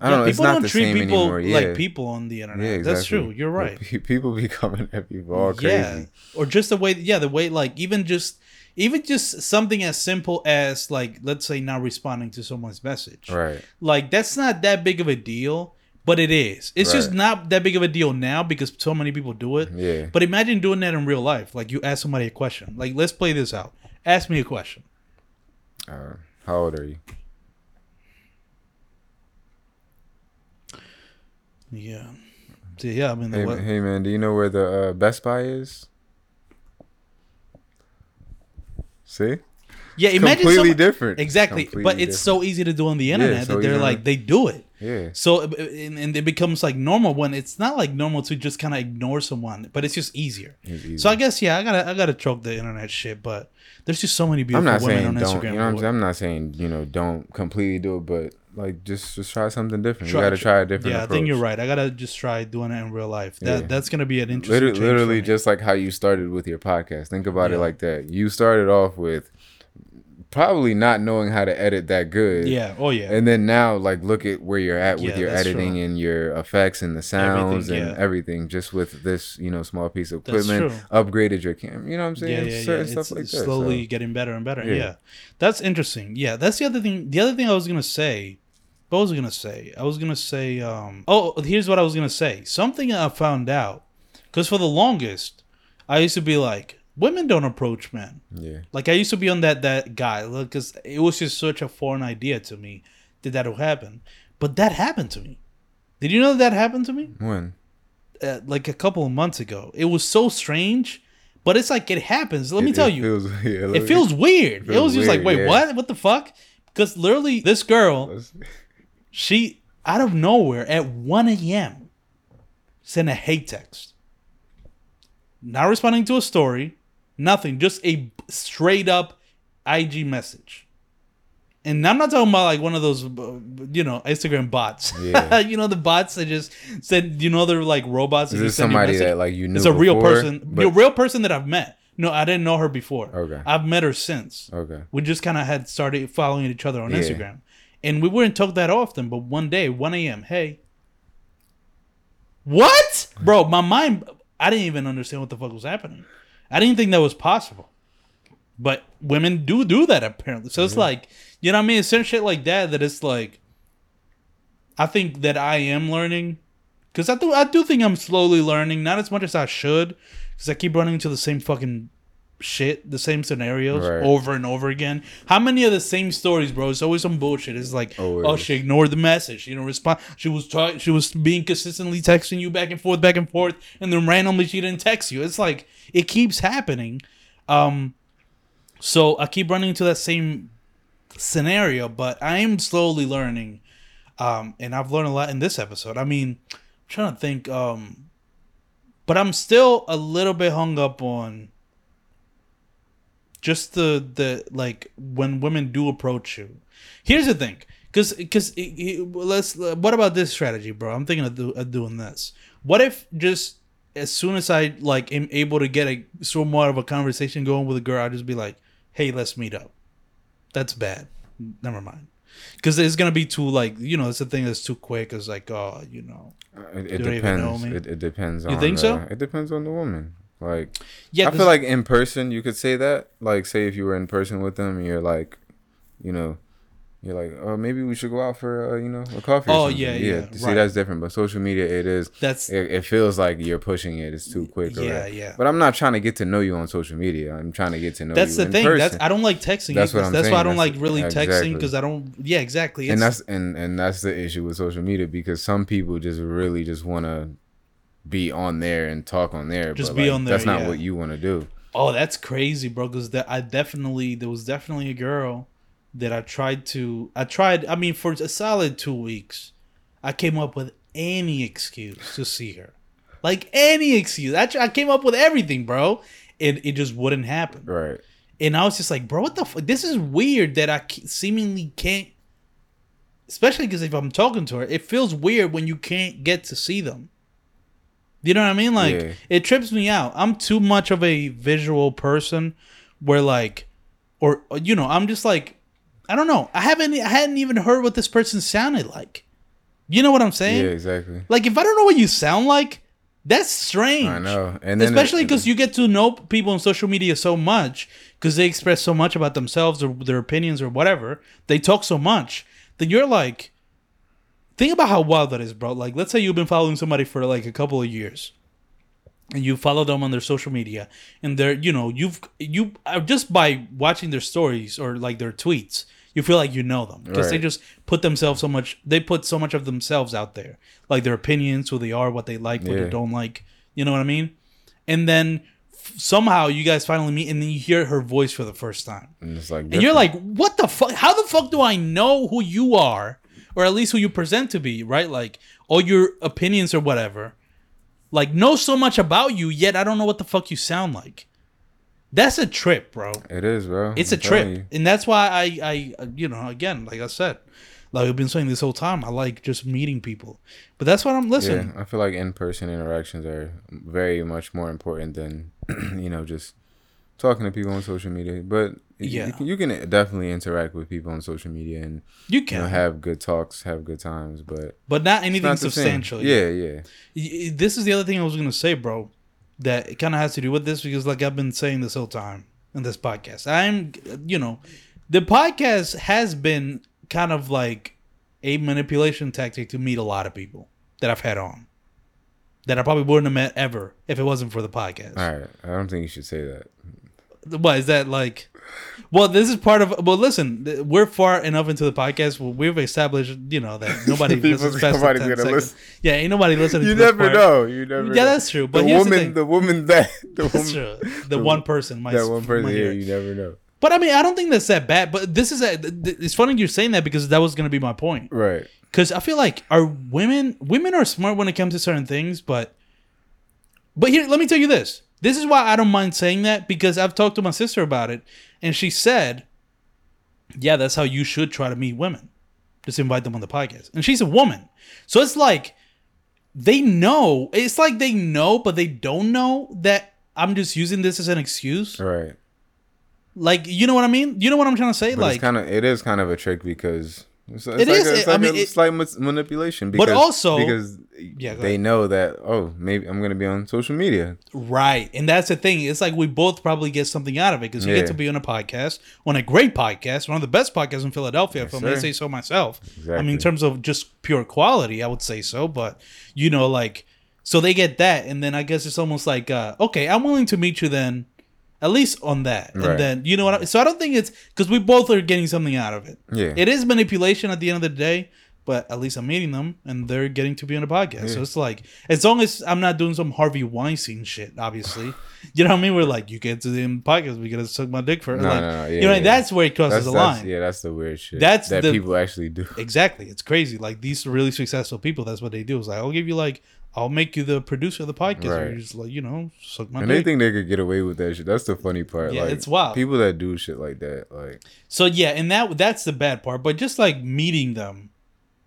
I don't know. It's people not don't the treat same people anymore. Yeah, like people on the internet. Yeah, exactly. That's true. You're right. pe- people be coming at people all crazy. Yeah, or just the way, yeah, the way, like even just, even just something as simple as like, let's say, not responding to someone's message. Right. Like that's not that big of a deal, but it is. It's just not that big of a deal now because so many people do it. Yeah. But imagine doing that in real life. Like you ask somebody a question. Like let's play this out. Ask me a question. Uh, how old are you? Yeah. Yeah, I mean, Hey, what, hey man, do you know where the uh, Best Buy is? See, yeah. Imagine completely some- different. Exactly, Completely but it's so easy to do on the internet so that they're easy. like they do it. Yeah. So uh, and, and it becomes like normal when it's not like normal to just kind of ignore someone, but it's just easier. It's easy. So I guess yeah, I gotta I gotta choke the internet shit, but there's just so many I'm beautiful not women on. Instagram. You know I'm saying? I'm not saying you know don't completely do it, but like just just try something different. Try- you got to try a different. Yeah, approach. I think you're right. I gotta just try doing it in real life. That Yeah. that's gonna be an interesting. literally, literally just like how you started with your podcast. Think about Yeah. it like that. You started off with probably not knowing how to edit that good. yeah. Oh yeah. And then now, like, look at where you're at with Yeah, your editing true. and your effects and the sounds Everything, and yeah. everything, just with this, you know, small piece of equipment. Upgraded your camera. You know what I'm saying? yeah, yeah, yeah. Certain It's stuff like that. slowly so- getting better and better. Yeah. Yeah. that's interesting. Yeah, that's the other thing. The other thing I was gonna say. What was I gonna say? I was gonna say. Um, oh, here's what I was gonna say. Something I found out because for the longest, I used to be like, women don't approach men. yeah. Like I used to be on that that guy because it was just such a foreign idea to me that that would happen. But that happened to me. Did you know that happened to me? When? Uh, like a couple of months ago. It was so strange, but it's like it happens. Let me tell it you, Feels, yeah, it feels weird. It, feels was just like, wait, yeah. what? What the fuck? Because literally, this girl, she out of nowhere at 1 a.m. sent a hate text. Not responding to a story, nothing, just a straight up IG message. And I'm not talking about like one of those, uh, you know, Instagram bots. Yeah. you know, the bots that just said, you know, they're like robots. Is this somebody that like you knew? It's a real person, a real person that I've met. No, I didn't know her before. Okay. I've met her since. Okay. We just kind of had started following each other on Yeah. Instagram, and we wouldn't talk that often. But one day, 1 a.m. Hey, what, bro? My mind, I didn't even understand what the fuck was happening. I didn't think that was possible. But women do do that apparently. So it's mm-hmm. like, you know what I mean? It's certain shit like that that it's like. I think that I am learning, because I do I do think I'm slowly learning, not as much as I should, because I keep running into the same fucking shit, the same scenarios Right. over and over again. How many of the same stories, bro? It's always some bullshit. It's like, oh, she ignored the message. She didn't respond. She was try- She was being consistently texting you back and forth, back and forth, and then randomly she didn't text you. It's like it keeps happening. Um, so I keep running into that same scenario, but I am slowly learning Um, and I've learned a lot in this episode. I mean, I'm trying to think. Um, but I'm still a little bit hung up on just the the like when women do approach you. Here's the thing, because because let's what about this strategy, bro? I'm thinking of, do, of doing this. What if just as soon as I like am able to get a somewhat of a conversation going with a girl, I just be like, "Hey, let's meet up." That's bad. Never mind. Because it's gonna be too like you know it's a thing that's too quick. It's like oh you know uh, It, it You know depends. It, it depends. You think the, so? It depends on the woman. Like yeah. I feel like in person you could say that. Like say if you were in person with them and you're like, you know, you're like, oh maybe we should go out for uh, you know a coffee. Oh, something." yeah, yeah, See right. that's different. But social media it is. that's It, it feels like you're pushing it. It's too quick. yeah whatever. yeah. But I'm not trying to get to know you on social media. I'm trying to get to know you. That's the in thing. person. That's I don't like texting. That's what I'm that's why I don't like That's- really texting because I don't. Yeah, exactly. and that's and and that's the issue with social media because some people just really just want to be on there and talk on there. Just but, be like, on there, That's not yeah. what you want to do. Oh, that's crazy, bro. Because that I definitely there was definitely a girl that I tried to. I tried. I mean, for a solid two weeks, I came up with any excuse to see her, like any excuse. I, I came up with everything, bro. It it just wouldn't happen. Right. And I was just like, bro, what the fuck? This is weird that I seemingly can't. Especially because if I'm talking to her, it feels weird when you can't get to see them. You know what I mean? Like Yeah. it trips me out. I'm too much of a visual person, where like, or you know, I'm just like, I don't know. I haven't I hadn't even heard what this person sounded like. You know what I'm saying? Yeah, exactly. Like if I don't know what you sound like, that's strange. I know. And then Especially because you get to know people on social media so much because they express so much about themselves or their opinions or whatever. They talk so much that you're like, think about how wild that is, bro. Like, let's say you've been following somebody for like a couple of years, and you follow them on their social media, and they're, you know, you've you uh, just by watching their stories or like their tweets, you feel like you know them because they just put themselves so much. They put so much of themselves out there, like their opinions, who they are, what they like, what Yeah. they don't like. You know what I mean? And then somehow you guys finally meet, and then you hear her voice for the first time. and it's like And you're like, what the fuck? How the fuck do I know who you are? Or at least who you present to be, right? Like, all your opinions or whatever. Like, know so much about you, yet I don't know what the fuck you sound like. That's a trip, bro. it is, bro. It's I'm a trip. you. And that's why I, I, you know, again, like I said, like we've been saying this whole time, I like just meeting people. But that's what I'm listening. Yeah, I feel like in-person interactions are very much more important than you know just talking to people on social media. But Yeah. you, can, you can definitely interact with people on social media and You you can, know have good talks, have good times. But but not anything not substantial. Yeah, yeah. Y- this is the other thing I was gonna say, bro. That it kind of has to do with this because, like I've been saying this whole time in this podcast, I'm, you know, the podcast has been kind of like a manipulation tactic to meet a lot of people that I've had on that I probably wouldn't have met ever if it wasn't for the podcast. All right, I don't think you should say that. What is that like? Well, this is part of. Well, listen, we're far enough into the podcast. Where we've established, you know, that nobody listens past the nobody's 10 gonna seconds. listen. Yeah, ain't nobody listening. You never know. You never. Yeah, know. that's true, but the here's the woman, thing. the woman that the That's woman, true. The one person might that one person here, you never know. But I mean, I don't think that's that bad. But this is a, it's funny you're saying that because that was going to be my point. Right. Because I feel like our women women are smart when it comes to certain things, but but here let me tell you this. This is why I don't mind saying that because I've talked to my sister about it, and she said, "Yeah, that's how you should try to meet women. Just invite them on the podcast." And she's a woman, so it's like they know. It's like they know, but they don't know that I'm just using this as an excuse. Right. Like, you know what I mean? You know what I'm trying to say? But like, it's kind of it is kind of a trick because it's, it's It like is, A, it's I like mean, a it- slight manipulation. Because, also- because Yeah, they ahead. know that oh maybe I'm gonna be on social media. Right. And that's the thing. It's like we both probably get something out of it because you Yeah. get to be on a podcast, on a great podcast, one of the best podcasts in Philadelphia, if I may say so myself. I mean, in terms of just pure quality, I would say so. But, you know, like, so they get that. And then I guess it's almost like, uh, okay, I'm willing to meet you then, at least on that. And then, you know what? I, so I don't think it's because we both are getting something out of it. Yeah. It is manipulation at the end of the day, but at least I'm meeting them and they're getting to be on the podcast. So it's like, as long as I'm not doing some Harvey Weinstein shit, obviously, you know what I mean? We're like, you get to the podcast, we gotta suck my dick for No, like, no, no, yeah, you know, yeah. that's where it crosses That's, the that's line. yeah, that's the weird shit. That's that the- people actually do. Exactly. It's crazy. Like these really successful people, that's what they do. It's like I'll give you like I'll make you the producer of the podcast. Right. You're just like, you know, suck my dick. And they think they could get away with that shit. That's the funny part. Yeah, like, it's wild. People that do shit like that, like so yeah, and that that's the bad part. But just like meeting them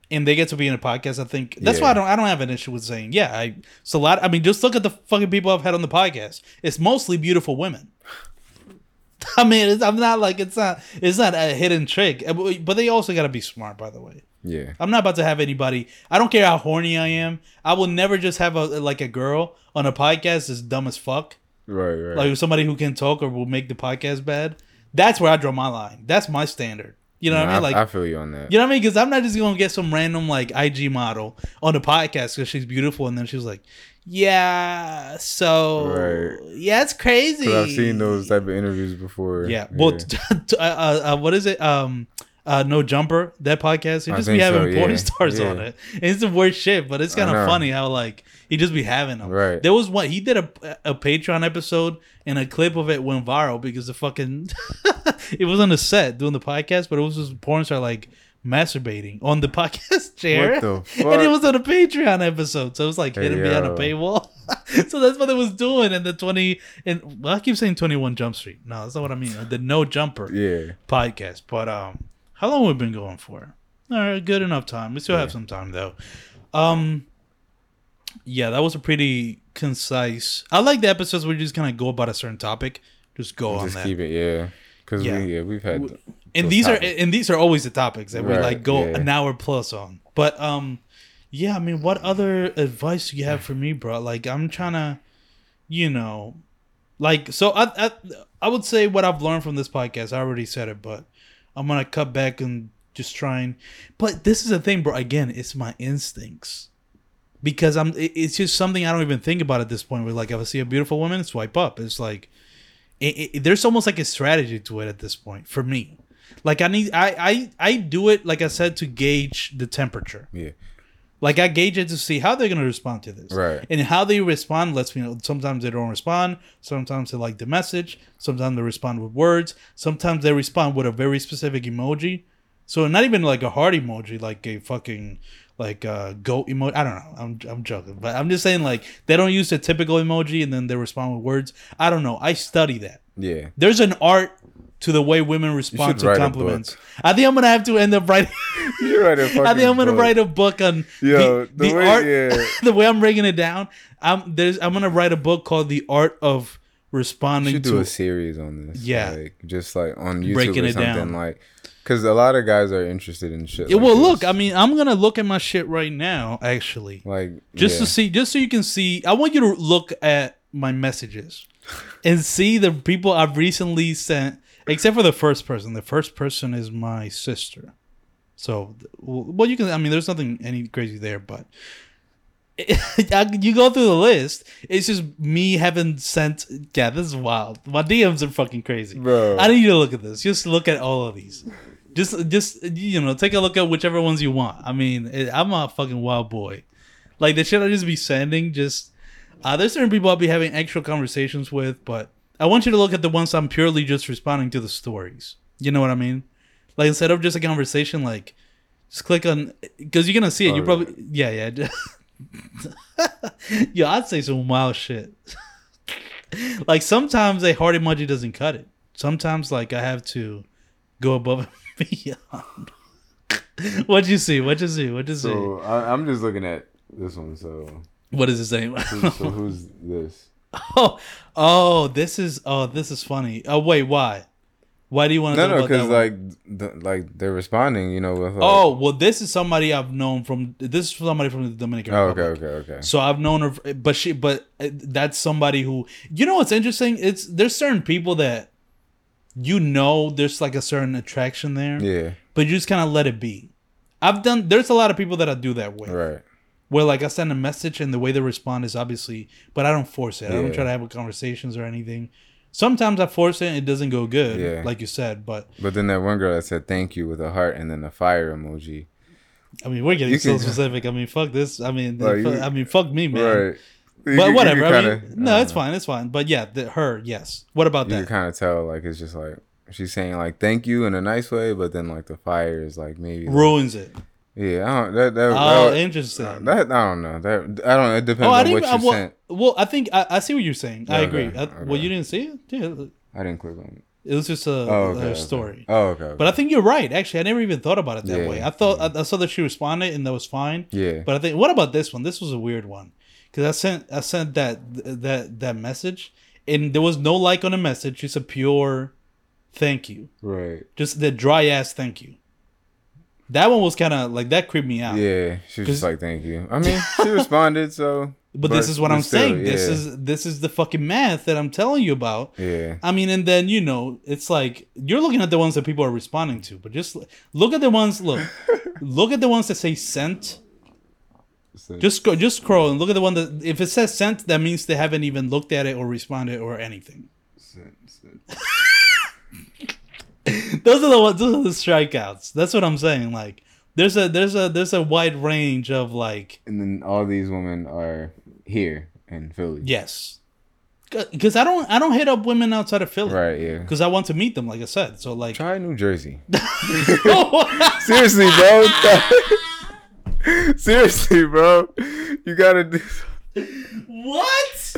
and they get to be in a podcast, I think that's why I don't I don't have an issue with saying, yeah, I it's a lot I mean, just look at the fucking people I've had on the podcast. It's mostly beautiful women. I mean, it's, I'm not like it's not it's not a hidden trick, Uh, but but they also got to be smart. By the way, yeah. I'm not about to have anybody. I don't care how horny I am. I will never just have a like a girl on a podcast that's dumb as fuck. Right, right. Like somebody who can talk or will make the podcast bad. That's where I draw my line. That's my standard. You know what I mean? Like I feel you on that. you know what I mean? Because I'm not just gonna get some random like IG model on the podcast because she's beautiful, and then she's like, "Yeah, so Right. yeah, it's crazy." I've seen those type of interviews before. Yeah. Well, t- t- uh, uh, what is it? Um, uh, no jumper. That podcast. He just be think so, having porn yeah. stars on it. And it's the worst shit, but it's kind of funny how like he just be having them. Right. There was one. He did a a Patreon episode, and a clip of it went viral because the fucking it was on the set doing the podcast, but it was just porn star like masturbating on the podcast chair. The And it was on a Patreon episode, so it was like hidden behind a paywall. so that's what it was doing in the twenty. And well, I keep saying Twenty One Jump Street. No, that's not what I mean. The No Jumper Yeah. podcast. But um, how long we been going for? All right, good enough time. We still have some time though. Um, yeah, that was a pretty concise. I like the episodes where you just kind of go about a certain topic, just go on Just that. keep it, yeah. Because Yeah. we, yeah, we've had. and these topics. are and these are always the topics that we like go yeah. an hour plus on. But um, yeah, I mean, what other advice do you have for me, bro? Like, I'm trying to, you know, like so. I I, I would say what I've learned from this podcast. I already said it, but I'm gonna cut back and just try and. But this is the thing, bro. Again, it's my instincts. Because I'm, it's just something I don't even think about at this point. Where like, if I see a beautiful woman, swipe up. It's like, it, it, there's almost like a strategy to it at this point for me. Like I need, I, I, I do it like I said to gauge the temperature. Yeah. Like I gauge it to see how they're gonna respond to this, Right. And how they respond lets me know. Sometimes they don't respond. Sometimes they like the message. Sometimes they respond with words. Sometimes they respond with a very specific emoji. So not even like a heart emoji, like a fucking like a goat emoji. I don't know. I'm I'm joking, but I'm just saying like they don't use the typical emoji and then they respond with words. I don't know. I study that. Yeah. There's an art to the way women respond to compliments. I think I'm gonna have to end up writing. You write a I think I'm gonna book. write a book on Yo, the, the the way- art. yeah. the way I'm breaking it down, I'm there's I'm gonna write a book called "The Art of You Responding should do to." a series on this. Yeah. Like, just like on YouTube Breaking or it down. Like, because a lot of guys are interested in shit. Like well, this. look, I mean, I'm gonna look at my shit right now, actually, Like, just yeah. to see, just so you can see. I want you to look at my messages and see the people I've recently sent, except for the first person. The first person is my sister. So, well, you can. I mean, there's nothing any crazy there, but you go through the list. It's just me having sent. Yeah, this is wild. My DMs are fucking crazy, Bro. I need you to look at this. Just look at all of these. Just, just you know, take a look at whichever ones you want. I mean, it, I'm a fucking wild boy. Like the shit I just be sending. Just uh, there's certain people I'll be having actual conversations with, but I want you to look at the ones I'm purely just responding to the stories. You know what I mean? Like instead of just a conversation, like just click on because you're gonna see it. You Oh, probably yeah yeah. yeah, I'd say some wild shit. like sometimes a heart emoji doesn't cut it. Sometimes like I have to go above and beyond. What'd you see? What'd you see? What'd you see? So I, I'm just looking at this one. So, what is it saying? who- so who's this? oh, oh, this is oh, this is funny. Oh, wait, why? Why do you want to No, no, because like, the, like they're responding. You know, with like, oh, well, this is somebody I've known from. This is somebody from the Dominican oh, Republic. okay, okay, okay. So I've known her, but she, but uh, that's somebody who, you know, what's interesting? It's there's certain people that, you know, there's like a certain attraction there, Yeah, but you just kind of let it be. I've done. There's a lot of people that I do that with, right. Where like I send a message and the way they respond is obviously, but I don't force it. I don't try to have conversations or anything. Sometimes I force it and it doesn't go good, Yeah. like you said. But But then that one girl that said thank you with a heart and then a fire emoji. I mean, we're getting You so can- specific. I mean, fuck this. I mean, Like, fu- you- I mean, fuck me, man. Right. You But whatever. I kinda- mean, no, I it's fine. It's fine. But yeah, the, her, yes. What about that? You can kind of tell, like it's just like she's saying like thank you in a nice way, but then like the fire is like maybe like- Ruins it. Yeah. I don't that that, Oh, that, interesting. Uh, that I don't know that I don't. It depends Oh, I on what I, you well, sent. well, I think I, I see what you're saying. I Okay, agree. I, okay. Well, you didn't see it. Yeah, I didn't click on it. it was just a, Oh, okay, a story. Oh, okay. But I think you're right. Actually, I never even thought about it that Yeah. way. I thought I, I saw that she responded, and that was fine. yeah, But I think what about this one? This was a weird one because I sent I sent that that that message, and there was no like on the message. Just a pure thank you, right. just the dry ass thank you. That one was kind of like that creeped me out. Yeah, she was just like thank you. I mean, she responded, so. But, this is what I'm still, saying. This yeah, is this is the fucking math that I'm telling you about. yeah. I mean, and then you know, it's like you're looking at the ones that people are responding to, but just look at the ones. Look, look at the ones that say sent. So- Just go, just scroll and look at the one that if it says sent, that means they haven't even looked at it or responded or anything. those are the ones. Those are the strikeouts. That's what I'm saying. Like, there's a there's a there's a wide range of like and then all these women are here in Philly. yes, because I don't I don't hit up women outside of Philly. Right. Yeah. Because I want to meet them, like I said. So like, Try New Jersey. Seriously, bro. Seriously, bro. You gotta do. what?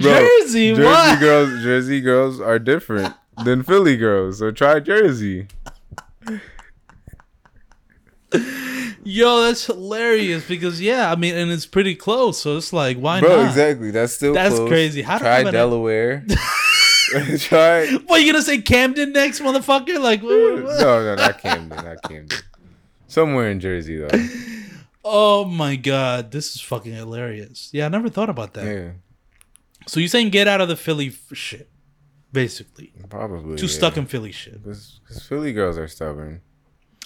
Bro, Jersey, Jersey what? girls. Jersey girls are different than Philly girls. So try Jersey. Yo, that's hilarious because yeah, I mean, and it's pretty close, so it's like, why not? Bro, not? exactly. That's still That's close. crazy. How do try an- Delaware? try. What you gonna say, Camden next, motherfucker? Like, what- what-? No, no, not Camden. Not Camden. Somewhere in Jersey though. oh my god, this is fucking hilarious. Yeah, I never thought about that. Yeah, So you saying get out of the Philly f- shit, basically, probably. too yeah. stuck in Philly shit. Because Philly girls are stubborn.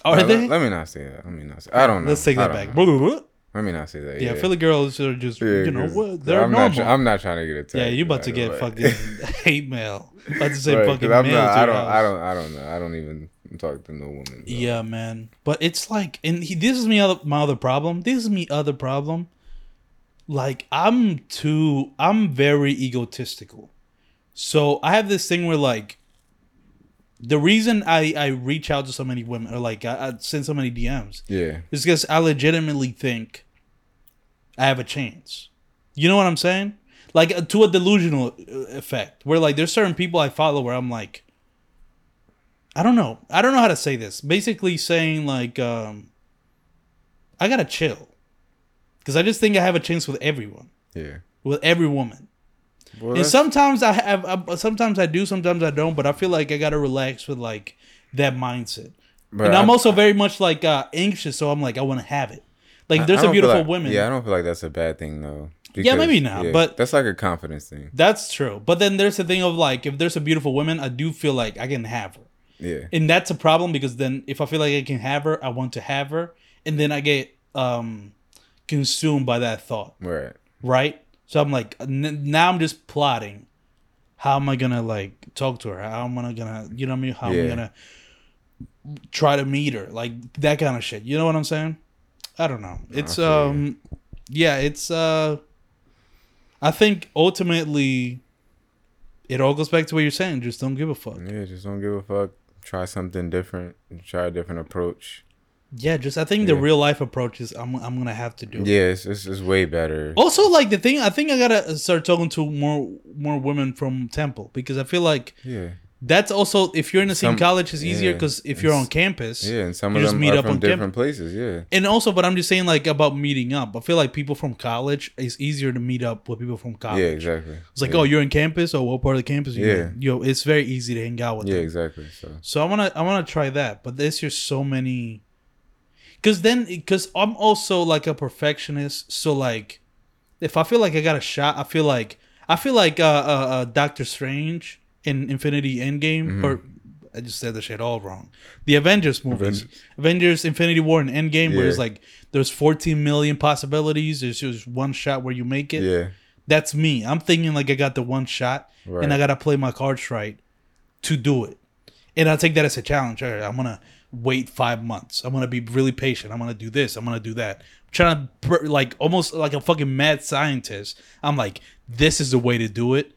Are Uh, they? Let, let me not say that. Let me not say. I don't know. Let's take that back. know. Let me not say that. Yeah, Yeah, Philly girls are just Yeah, you know what they're I'm normal. Not, I'm not trying to get attacked. yeah, you about to get fucking hate mail. About to say Right, fucking I'm mail. not, I don't. house. I don't. I don't know. I don't even talk to no woman. so. Yeah, man. But it's like, and he, this is me other, my other problem. This is me other problem. Like I'm too, I'm very egotistical. So I have this thing where like, the reason I I reach out to so many women or like I, I send so many DMs Yeah. is because I legitimately think I have a chance. You know what I'm saying? Like uh, to a delusional uh, effect, where like there's certain people I follow where I'm like, I don't know, I don't know how to say this. Basically saying like, um, I gotta chill, because I just think I have a chance with everyone, Yeah. with every woman. Well, And sometimes I have, I, sometimes I do, sometimes I don't. But I feel like I gotta relax with like that mindset. but and I- I'm also very much like uh, anxious, so I'm like I want to have it. Like there's a beautiful like- woman. Yeah, I don't feel like that's a bad thing though. Yeah, maybe not, but- that's like a confidence thing. That's true. But then there's the thing of like if there's a beautiful woman, I do feel like I can have her. Yeah. And that's a problem because then if I feel like I can have her, I want to have her, and then I get um consumed by that thought, Right. right? So I'm like n- now I'm just plotting how am I gonna like talk to her? How am I gonna you know what I mean? How am I gonna try to meet her? Like that kind of shit. You know what I'm saying? I don't know. It's you. um yeah, it's uh I think ultimately it all goes back to what you're saying. Just don't give a fuck. Yeah. Just don't give a fuck. Try something different. Try a different approach. Yeah, just I think the real life approach is I'm I'm gonna have to do. it. Yeah, it's, it's, it's way better. Also, like the thing, I think I gotta start talking to more more women from Temple because I feel like Yeah. that's also if you're in the same Some- college, it's easier yeah, because if you're on campus, Yeah, and some of them meet are up from on different places. Yeah. and also, but I'm just saying like about meeting up. I feel like people from college it's easier to meet up with people from college. Yeah, exactly. It's like, yeah. oh, you're in campus or what part of the campus? You Yeah. in? Yo, it's very easy to hang out with. Yeah, them. exactly. So So I wanna I wanna try that, but there's just so many. Cause then, cause I'm also like a perfectionist. So like, if I feel like I got a shot, I feel like I feel like uh, uh, uh Doctor Strange in Infinity Endgame, Mm-hmm. or I just said the shit all wrong. The Avengers movies, Avengers Infinity War and Endgame, where it's like there's 14 million possibilities. There's just one shot where you make it. yeah. That's me. I'm thinking like I got the one shot, and I gotta play my cards right to do it. And I take that as a challenge. All right, I'm gonna wait five months. I'm gonna be really patient. I'm gonna do this. I'm gonna do that. I'm trying to like almost like a fucking mad scientist. I'm like, this is the way to do it.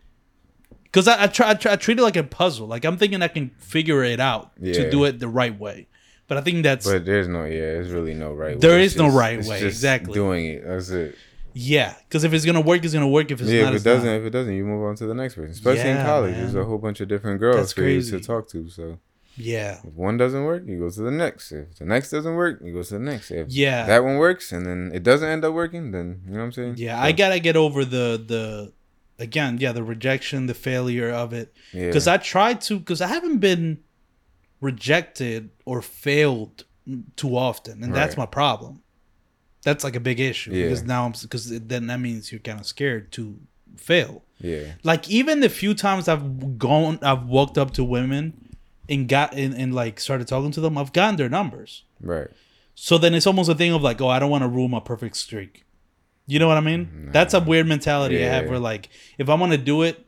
Cause I, I try, I try, I treat it like a puzzle. Like I'm thinking I can figure it out Yeah. to do it the right way. But I think that's But there's no, yeah, there's really no right. There way. is It's no right way, just exactly. Doing it. That's it. yeah. Because if it's gonna work, it's gonna work. If it's yeah, not, if it it's not. doesn't, if it doesn't, you move on to the next person. Especially in college, man. there's a whole bunch of different girls That's for crazy. you to talk to. So Yeah. if one doesn't work, you go to the next. If the next doesn't work, you go to the next. If Yeah. that one works and then it doesn't end up working, then you know what I'm saying? Yeah, So, I gotta get over the the again, yeah, the rejection, the failure of it. Yeah. Because I tried to, because I haven't been rejected or failed too often, and that's Right. my problem. That's like a big issue Yeah. because now I'm because then that means you're kind of scared to fail. yeah, Like even the few times I've gone, I've walked up to women and got and, and like started talking to them, I've gotten their numbers. right. So then it's almost a thing of like, oh, I don't want to ruin my perfect streak. You know what I mean? Mm, that's a weird mentality I have Yeah. where like, if I'm gonna do it,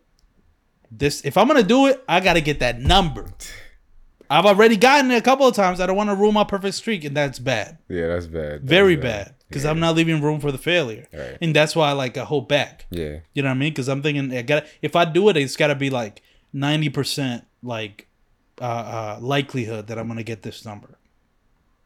this if I'm gonna do it, I gotta get that number. I've already gotten it a couple of times. I don't want to ruin my perfect streak, and that's bad, Yeah, that's bad. That's very bad, because Yeah. I'm not leaving room for the failure, Right. and that's why I like I hold back. Yeah, You know what I mean? Because I'm thinking I got if I do it, it's got to be like ninety percent like uh, uh, likelihood that I'm gonna get this number.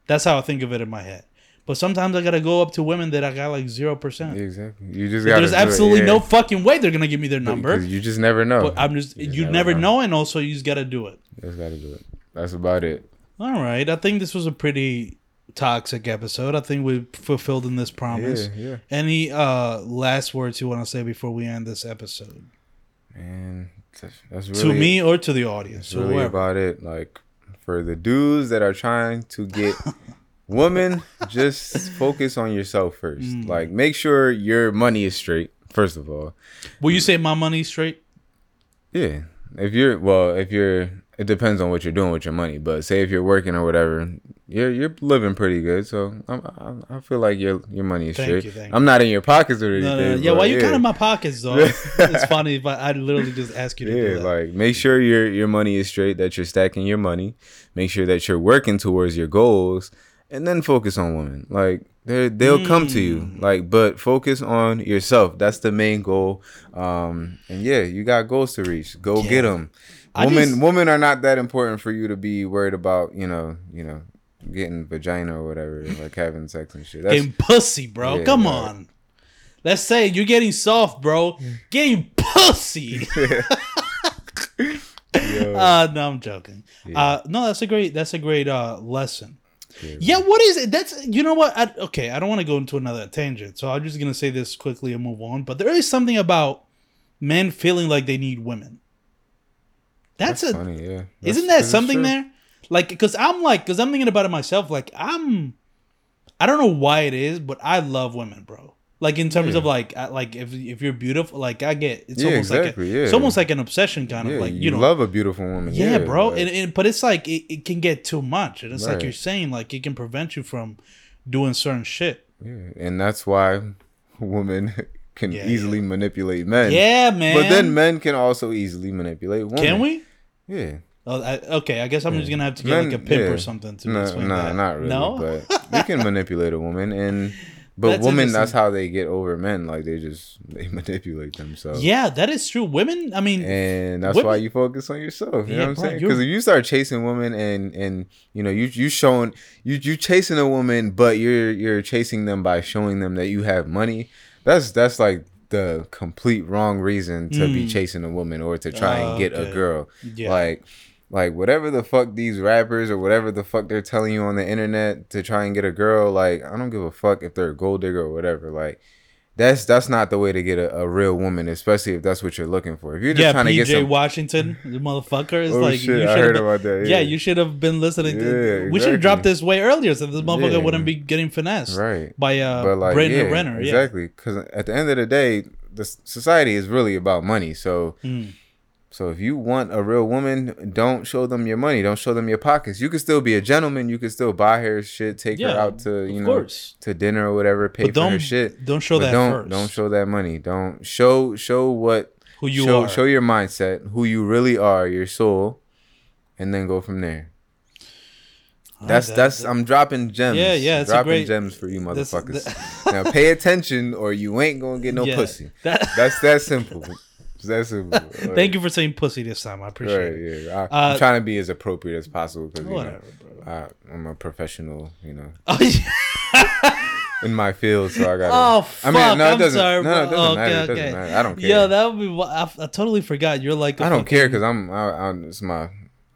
That's how I think of it in my head. But sometimes I gotta go up to women that I got like zero percent. exactly. You just got. There's absolutely no fucking way they're gonna give me their number. You just never know. But I'm just You just you never never know. know, and also you just gotta do it. You just gotta do it. That's about it. All right, I think this was a pretty toxic episode. I think we fulfilled in this promise. Yeah, yeah. Any uh last words you want to say before we end this episode? Man, that's, really to me or to the audience? Really whoever. about it. Like for the dudes that are trying to get women, just focus on yourself first. Mm. Like make sure your money is straight. First of all, Will you say my money straight? yeah. If you're well, if you're, it depends on what you're doing with your money. But say if you're working or whatever, you're you're living pretty good. So I'm, I, I feel like your your money is Thank straight. you, thank I'm not in your pockets or anything. No, no, no. Yeah, why you kind of my pockets though? it's funny, but I literally just ask you to Yeah, do that. like make sure your your money is straight, that you're stacking your money. Make sure that you're working towards your goals, and then focus on women. Like they they'll come to you. Mm. Like, but focus on yourself. That's the main goal. Um, and yeah, you got goals to reach. Go 'em. get them. Women just- women are not that important for you to be worried about. You know, you know, getting vagina or whatever, like having sex and shit. That's getting pussy, bro. Yeah, Come on. Let's say you're getting soft, bro. Getting pussy. uh no, I'm joking. Uh no, that's a great that's a great uh lesson. Yeah, what is it? That's you know what? I, okay, I don't want to go into another tangent, so I'm just gonna say this quickly and move on. But there is something about men feeling like they need women. That's, a funny. Yeah, isn't That's- that 'cause it's something true. there? Like, because I'm like, because I'm thinking about it myself. Like, I'm, I don't know why it is, but I love women, bro. Like in terms of like, I, like if if you're beautiful, like I get it's Yeah, almost like exactly, a, it's almost like an obsession kind Yeah, of like you, you, know. love a beautiful woman. yeah, bro. but- And, and but it's like it, it can get too much, and it's like you're saying, like it can prevent you from doing certain shit. Yeah, and that's why women can Yeah, easily manipulate men. Yeah, man. But then men can also easily manipulate women. can we? Yeah. Oh, I, okay. I guess I'm just gonna have to get like a pimp or something to no, explain no, that. not really. No, But you can manipulate a woman, and but That's women, that's how they get over men. Like they just they manipulate them. So yeah, that is true. Women, I mean, and that's Women- why you focus on yourself. You Yeah, know what I'm bro, saying? Because if you start chasing women and and you know you you showing you you chasing a woman, but you're you're chasing them by showing them that you have money. That's that's like the complete wrong reason to be chasing a woman or to try Mm. Ah, and get okay. a girl. Yeah. Like like whatever the fuck these rappers or whatever the fuck they're telling you on the internet to try and get a girl. Like I don't give a fuck if they're a gold digger or whatever. Like. That's that's not the way to get a, a real woman, especially if that's what you're looking for. If you're just yeah, trying to get PJ some Washington, the motherfucker is Oh, like shit, you I heard have about that, Yeah. yeah. you should have been listening. to Yeah, We should have dropped this way earlier, so this motherfucker Yeah. wouldn't be getting finessed Right. by uh like Brittany Renner. Yeah. exactly because at the end of the day the society is really about money so Mm. So if you want a real woman don't show them your money don't show them your pockets you can still be a gentleman you can still buy her shit take her out to you know course. to dinner or whatever pay But for her don't- shit don't show But that don't first. don't show that money don't show show what Who you show, are. show your mindset who you really are your soul and then go from there That's that- that's that- I'm dropping gems. Yeah, yeah, it's a dropping great- gems for you that's- motherfuckers. now pay attention, or you ain't gonna get no Yeah, pussy. that- That's that simple. It's that simple. Thank you for saying pussy this time. I appreciate Right, it. yeah. I, Uh, I'm trying to be as appropriate as possible because you know, Whatever, bro. I, I'm a professional, you know, Oh, yeah. in my field, so I got. Oh fuck! I mean, no, it I'm doesn't. sorry, no, it bro. doesn't okay, matter. It okay. doesn't matter. I don't care. Yo, that would be. I, I totally forgot. You're like. I I don't care because I'm. I, I, it's my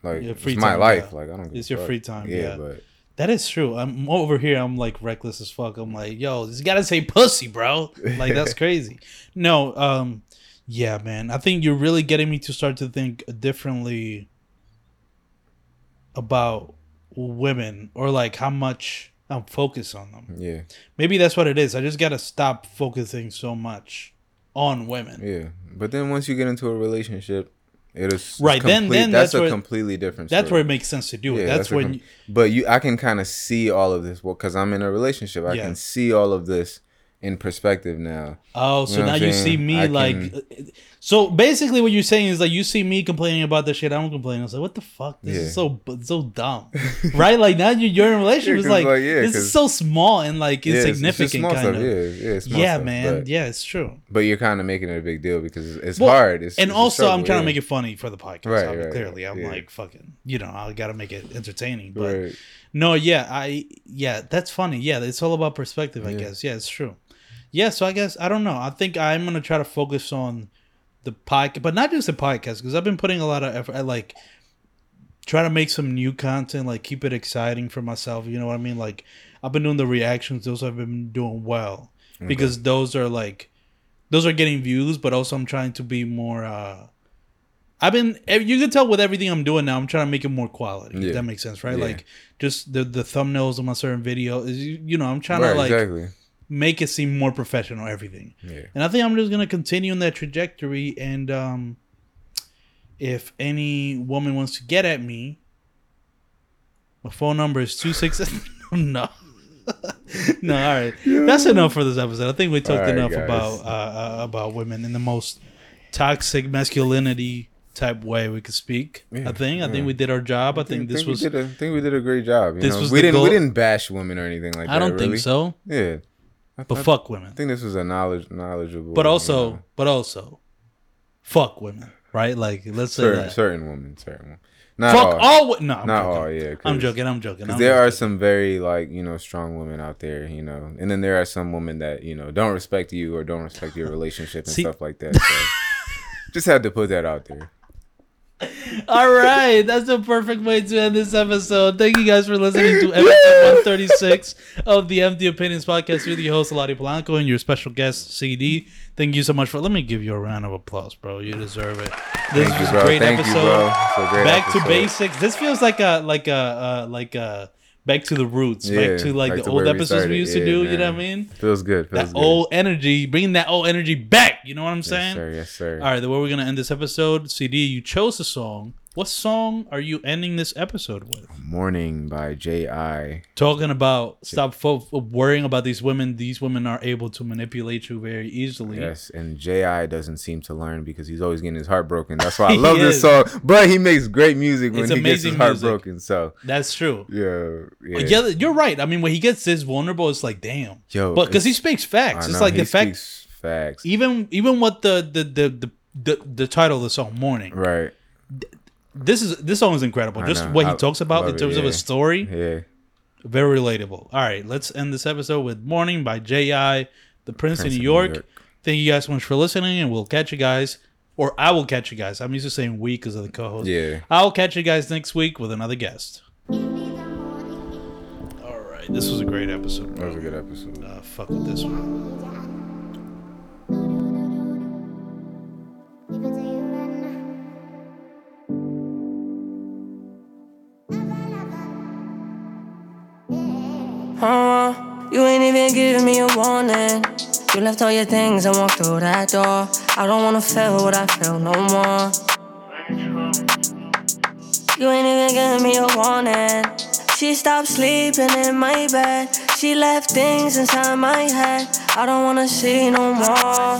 like. Your It's my time, life. yeah. Like I don't. It's a your fuck. free time, Yeah, yeah. but That is true. I'm over here. I'm like reckless as fuck. I'm like, yo, you gotta say pussy, bro. Like that's crazy. No, um, yeah, man. I think you're really getting me to start to think differently about women or like how much I'm focused on them. yeah, Maybe that's what it is. I just gotta stop focusing so much on women. yeah. But then once you get into a relationship, it is Right, then- then that's, that's a completely different. That's story. where it makes sense to do it. Yeah, that's a when. com- you, but you, I can kind of see all of this. Well, because I'm in a relationship, I Yeah. can see all of this in perspective now. Oh, so know now you see me I like. can- So basically, what you're saying is like you see me complaining about the shit I'm complaining. I was like, what the fuck? This Yeah. is so so dumb, right? Like now you're, you're in a relationship. It's like, like, yeah, this is so small and like Yeah, it's- insignificant, kind stuff. of. Yeah, yeah, it's small Yeah, stuff, man. But, yeah, it's true. but you're kind of making it a big deal because it's Well, hard. It's, and it's also, I'm struggle, trying yeah. to make it funny for the podcast. Right, I mean, right, clearly, I'm like fucking. You know, I got to make it entertaining. But Right. no, yeah, I yeah, that's funny. Yeah, it's all about perspective, I guess. Yeah, it's true. Yeah, so I guess I don't know. I think I'm gonna try to focus on the podcast, but not just the podcast, because I've been putting a lot of effort. I like try to make some new content, like keep it exciting for myself. You know what I mean? Like I've been doing the reactions; those have been doing well because those are like those are getting views, but also I'm trying to be more. uh I've been you can tell with everything I'm doing now. I'm trying to make it more quality. Yeah. If that makes sense, right? Yeah. Like just the the thumbnails of my certain video is you, you know I'm trying Right, to like exactly. Make it seem more professional. Everything. Yeah. And I think I'm just gonna continue in that trajectory. And um, if any woman wants to get at me, my phone number is two six. no, no. All right, that's enough for this episode. I think we talked right, enough guys. about uh, uh, about women in the most toxic masculinity type way we could speak. Yeah, I think. I think we did our job. I, think, this we was. did a, think we did a great job. You this know? was we didn't goal- we didn't bash women or anything like that. I don't think so. Yeah, I, But I, fuck women. I think this is a knowledge knowledgeable. But also, but also, fuck women. Right? Like, let's say certain that. certain women, certain women. Not Fuck all. all. wo- No, I'm Not joking. all, yeah, I'm joking. I'm joking. Because I'm there are some very like you know strong women out there, you know, and then there are some women that you know don't respect you or don't respect your relationship and See- stuff like that. So just had to put that out there. All right, that's the perfect way to end this episode. Thank you guys for listening to episode 136 of the Empty Opinions podcast with your host Eladi Polanco and your special guest Sidi. Thank you so much for. Let me give you a round of applause, bro. You deserve it. This Thank was you, a great Thank episode. you, great Back to basics. This feels like a like a uh, like a back to the roots. Yeah, back to like, like the to old where we episodes we used to Yeah, do. You know what I mean? Feels good. Feels That good. old energy, bringing that old energy back. You know what I'm saying? yes, sir. Yes, sir. All right, the way we're gonna end this episode, Sidi, you chose a song. What song are you ending this episode with? Morning by J.I. Talking about stop fo- worrying about these women. These women are able to manipulate you very easily. Yes, and J.I. doesn't seem to learn because he's always getting his heart broken. That's why I love this is. song. But he makes great music when It's he gets his amazing heart music. broken. So That's true. yeah, yeah. Yeah, you're right. I mean, when he gets this vulnerable, it's like, damn. Yo, but because he speaks facts, it's like he the facts. facts. Even even what the the the the the, the title of the song, "Morning." Right. This is this song is incredible. I Just know. what he I talks about in love it, terms of a story. Yeah. Very relatable. All right, let's end this episode with Morning by J.I., the Prince, Prince of New New York. York. Thank you guys so much for listening, and we'll catch you guys, or I will catch you guys. I'm used to saying we because of the co host. Yeah. I'll catch you guys next week with another guest. All right, this was a great episode. That was Bro. a good episode. Uh, fuck with this one. Uh, you ain't even giving me a warning. You left all your things and walked through that door. I don't wanna feel what I feel no more. You ain't even giving me a warning. She stopped sleeping in my bed. She left things inside my head. I don't wanna see no more.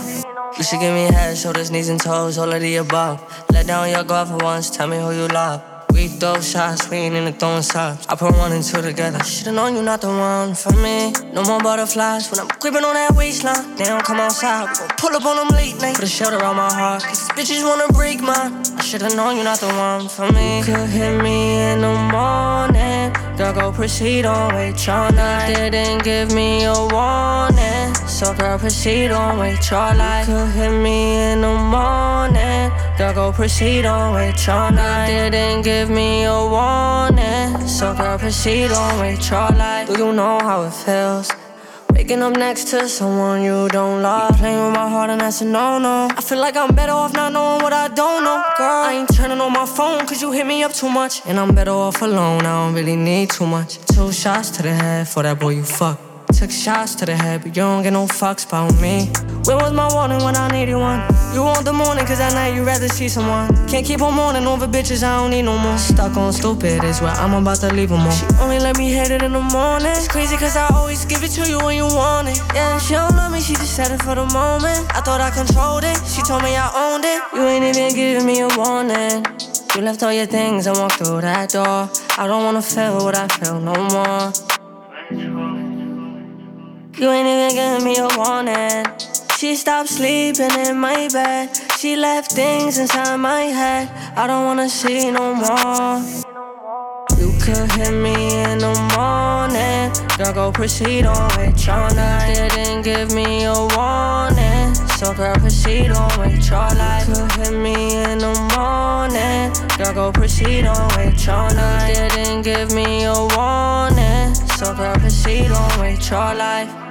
You should give me head, shoulders, knees, and toes, all of the above. Let down your guard for once, tell me who you love. We throw shots, we ain't in the throwing stops. I put one and two together. Should've known you not the one for me. No more butterflies when I'm creeping on that waistline. They don't come outside. We pull up on them late night. Put a shelter on my heart. Cause bitches wanna break mine. I should've known you not the one for me. Could hit me in the morning. Girl, go proceed on wait your night. Didn't give me a warning. So girl, proceed on wait your life. You Could hit me in the morning. Girl, go proceed on wait your night. Didn't give me a warning. So girl, proceed on wait your life. Do you know how it feels? Waking up next to someone you don't love. Playing with my heart and that's a no no. I feel like I'm better off not knowing what I don't know. Girl, I ain't turning on my phone cause you hit me up too much. And I'm better off alone, I don't really need too much. Two shots to the head for that boy you fuck. Took shots to the head, but you don't get no fucks about me. Where was my warning when I needed one? You want the morning, cause at night you rather see someone. Can't keep on mourning over bitches, I don't need no more. Stuck on stupid is where I'm about to leave them all. She only let me hit it in the morning. It's crazy, cause I always give it to you when you want it. Yeah, she don't love me, she just said it for the moment. I thought I controlled it, she told me I owned it. You ain't even giving me a warning. You left all your things and walked through that door. I don't wanna feel what I feel no more. You ain't even giving me a warning. She stopped sleeping in my bed. She left things inside my head. I don't wanna see no more. You could hit me in the morning. Girl, go proceed on with your night. Didn't give me a warning. So, girl, proceed on with your life. You Could hit me in the morning. Girl, go proceed on with your night. Didn't give me a warning. So, girl, proceed on with your life.